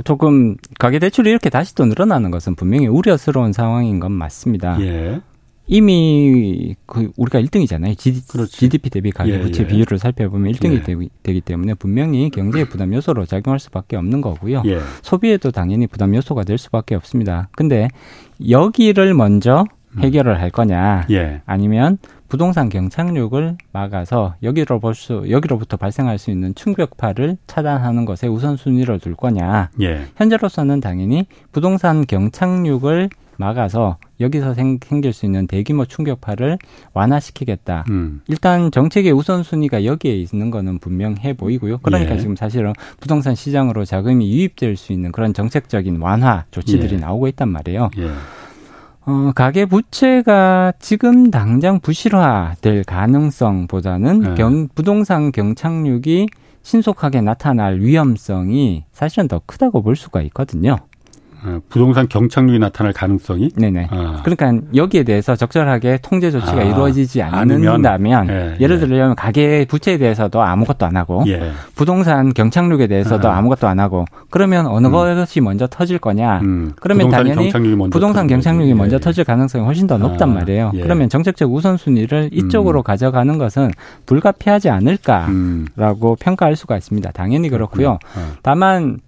조금 가계 대출이 이렇게 다시 또 늘어나는 것은 분명히 우려스러운 상황인 건 맞습니다. 예. 이미 그 우리가 1등이잖아요. GDP, 그 대비 가계 예, 부채 예. 비율을 살펴보면 1등이 예. 되기, 되기, 때문에 분명히 경제 부담 요소로 작용할 수밖에 없는 거고요. 예. 소비에도 당연히 부담 요소가 될 수밖에 없습니다. 근데 여기를 먼저 음. 해결을 할 거냐, 예. 아니면 부동산 경착륙을 막아서 여기로 볼수 여기로부터 발생할 수 있는 충격파를 차단하는 것에 우선순위를 둘 거냐. 예. 현재로서는 당연히 부동산 경착륙을 막아서 여기서 생, 길수 있는 대규모 충격파를 완화시키겠다. 음. 일단 정책의 우선순위가 여기에 있는 거는 분명해 보이고요. 그러니까 예. 지금 사실은 부동산 시장으로 자금이 유입될 수 있는 그런 정책적인 완화 조치들이 예. 나오고 있단 말이에요. 예. 어, 가계 부채가 지금 당장 부실화될 가능성보다는 네. 경, 부동산 경착륙이 신속하게 나타날 위험성이 사실은 더 크다고 볼 수가 있거든요. 어, 부동산 경착륙이 나타날 가능성이? 네네. 아. 그러니까 여기에 대해서 적절하게 통제 조치가 아. 이루어지지 않는다면 예, 예를 예. 들면 가계 부채에 대해서도 아무것도 안 하고 예. 부동산 경착륙에 대해서도 아. 무것도안 하고 그러면 어느 음. 것이 먼저 터질 거냐? 음. 그러면 당연히 경착륙이 부동산 경착륙이 먼저 예. 터질 가능성이 훨씬 더 높단 아. 말이에요. 예. 그러면 정책적 우선순위를 이쪽으로 음. 가져가는 것은 불가피하지 않을까라고 음. 평가할 수가 있습니다. 당연히 그렇고요. 어. 다만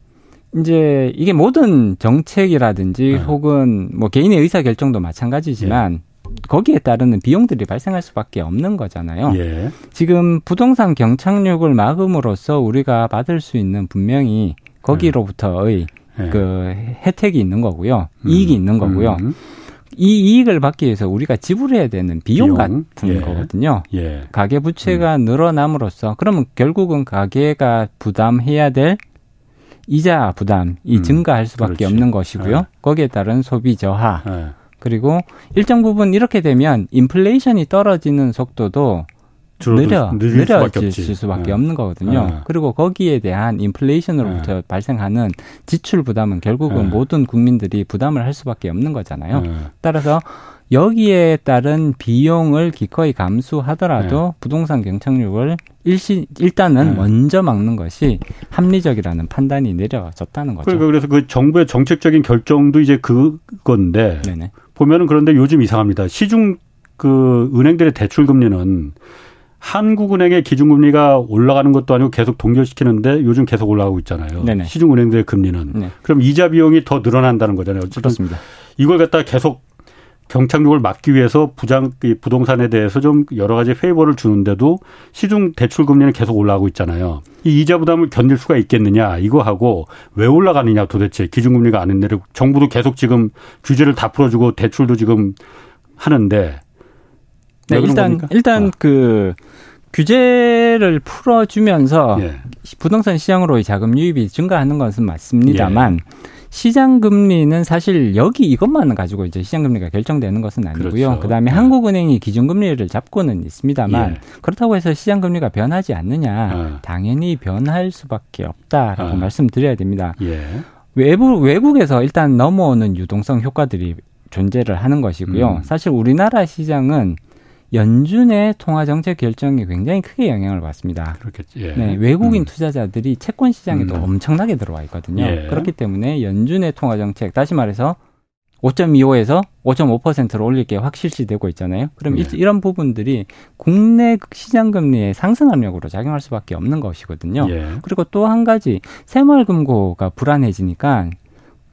이제 이게 모든 정책이라든지 네. 혹은 뭐 개인의 의사 결정도 마찬가지지만 예. 거기에 따르는 비용들이 발생할 수밖에 없는 거잖아요. 예. 지금 부동산 경착륙을 막음으로써 우리가 받을 수 있는 분명히 거기로부터의 예. 그 혜택이 있는 거고요. 음. 이익이 있는 거고요. 음. 이 이익을 받기 위해서 우리가 지불해야 되는 비용, 비용? 같은 예. 거거든요. 예. 가계 부채가 음. 늘어남으로써 그러면 결국은 가계가 부담해야 될 이자 부담이 음, 증가할 수밖에 그렇지. 없는 것이고요. 네. 거기에 따른 소비 저하. 네. 그리고 일정 부분 이렇게 되면 인플레이션이 떨어지는 속도도 느려 느려질 수밖에, 수밖에 네. 없는 거거든요. 네. 그리고 거기에 대한 인플레이션으로부터 네. 발생하는 지출 부담은 결국은 네. 모든 국민들이 부담을 할 수밖에 없는 거잖아요. 따라서 여기에 따른 비용을 기꺼이 감수하더라도 네. 부동산 경착륙을 일시 일단은 네. 먼저 막는 것이 합리적이라는 판단이 내려졌다는 거죠. 그러니까 그래서 그 정부의 정책적인 결정도 이제 그건데 네네. 보면은 그런데 요즘 이상합니다. 시중 그 은행들의 대출 금리는 한국은행의 기준금리가 올라가는 것도 아니고 계속 동결시키는데 요즘 계속 올라가고 있잖아요. 네네. 시중은행들의 금리는. 네. 그럼 이자 비용이 더 늘어난다는 거잖아요. 어쨌든 그렇습니다. 이걸 갖다 계속 경착륙을 막기 위해서 부장 부동산에 대해서 좀 여러 가지 페이버를 주는데도 시중 대출 금리는 계속 올라가고 있잖아요. 이 이자 부담을 견딜 수가 있겠느냐 이거 하고 왜 올라가느냐 도대체 기준금리가 안 내리고 정부도 계속 지금 규제를 다 풀어주고 대출도 지금 하는데 네, 일단 겁니까? 일단 아. 그 규제를 풀어주면서 예. 부동산 시장으로의 자금 유입이 증가하는 것은 맞습니다만. 예. 시장 금리는 사실 여기 이것만 가지고 이제 시장 금리가 결정되는 것은 아니고요. 그렇죠. 그다음에 네. 한국은행이 기준 금리를 잡고는 있습니다만 예. 그렇다고 해서 시장 금리가 변하지 않느냐? 네. 당연히 변할 수밖에 없다라고 네. 말씀드려야 됩니다. 예. 외부 외국에서 일단 넘어오는 유동성 효과들이 존재를 하는 것이고요. 음. 사실 우리나라 시장은 연준의 통화 정책 결정이 굉장히 크게 영향을 받습니다. 그렇겠지. 예. 네, 외국인 음. 투자자들이 채권 시장에도 음. 엄청나게 들어와 있거든요. 예. 그렇기 때문에 연준의 통화 정책 다시 말해서 5.25에서 5.5%로 올릴 게 확실시되고 있잖아요. 그럼 예. 이런 부분들이 국내 시장 금리의 상승 압력으로 작용할 수밖에 없는 것이거든요. 예. 그리고 또 한 가지 새마을금고가 불안해지니까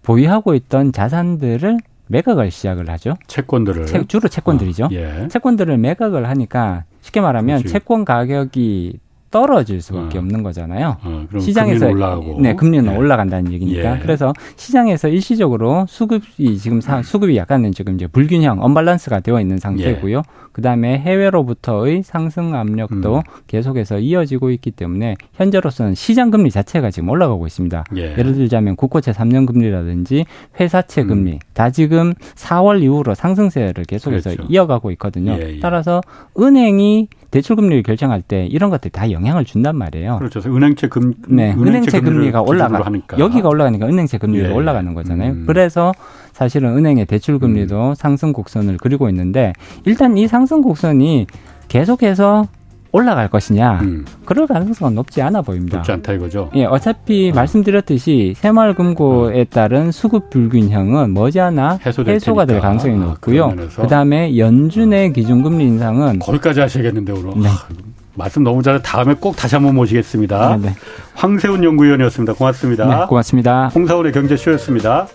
보유하고 있던 자산들을 매각을 시작을 하죠. 채권들을 채, 주로 채권들이죠. 어, 예. 채권들을 매각을 하니까 쉽게 말하면 그렇지. 채권 가격이 떨어질 수밖에 어. 없는 거잖아요. 어, 시장에서 금리는 네 금리는 예. 올라간다는 얘기니까. 예. 그래서 시장에서 일시적으로 수급이 지금 사, 수급이 약간은 지금 이제 불균형, 언밸런스가 되어 있는 상태고요. 예. 그다음에 해외로부터의 상승 압력도 음. 계속해서 이어지고 있기 때문에 현재로서는 시장 금리 자체가 지금 올라가고 있습니다. 예. 를 들자면 국고채 3년 금리라든지 회사채 음. 금리 다 지금 4월 이후로 상승세를 계속해서 그렇죠. 이어가고 있거든요. 예, 예. 따라서 은행이 대출 금리를 결정할 때 이런 것들이 다 영향을 준단 말이에요. 그렇죠. 은행채 금 네, 은행채, 금리가 올라가 하니까. 여기가 올라가니까 은행채 금리가 예. 올라가는 거잖아요. 음. 그래서 사실은 은행의 대출 금리도 음. 상승 곡선을 그리고 있는데 일단 이 상승 곡선이 계속해서 올라갈 것이냐 음. 그럴 가능성은 높지 않아 보입니다. 높지 않다 이거죠. 예, 어차피 어. 말씀드렸듯이 새마을금고에 어. 따른 수급 불균형은 머지않아 해소가 될 가능성이 높고요. 아, 그 다음에 연준의 기준금리 인상은 거기까지 하셔야겠는데 오늘. 네. 아, 말씀 너무 잘해 다음에 꼭 다시 한번 모시겠습니다. 네, 네. 황세훈 연구위원이었습니다. 고맙습니다. 네, 고맙습니다. 홍사원의 경제쇼였습니다.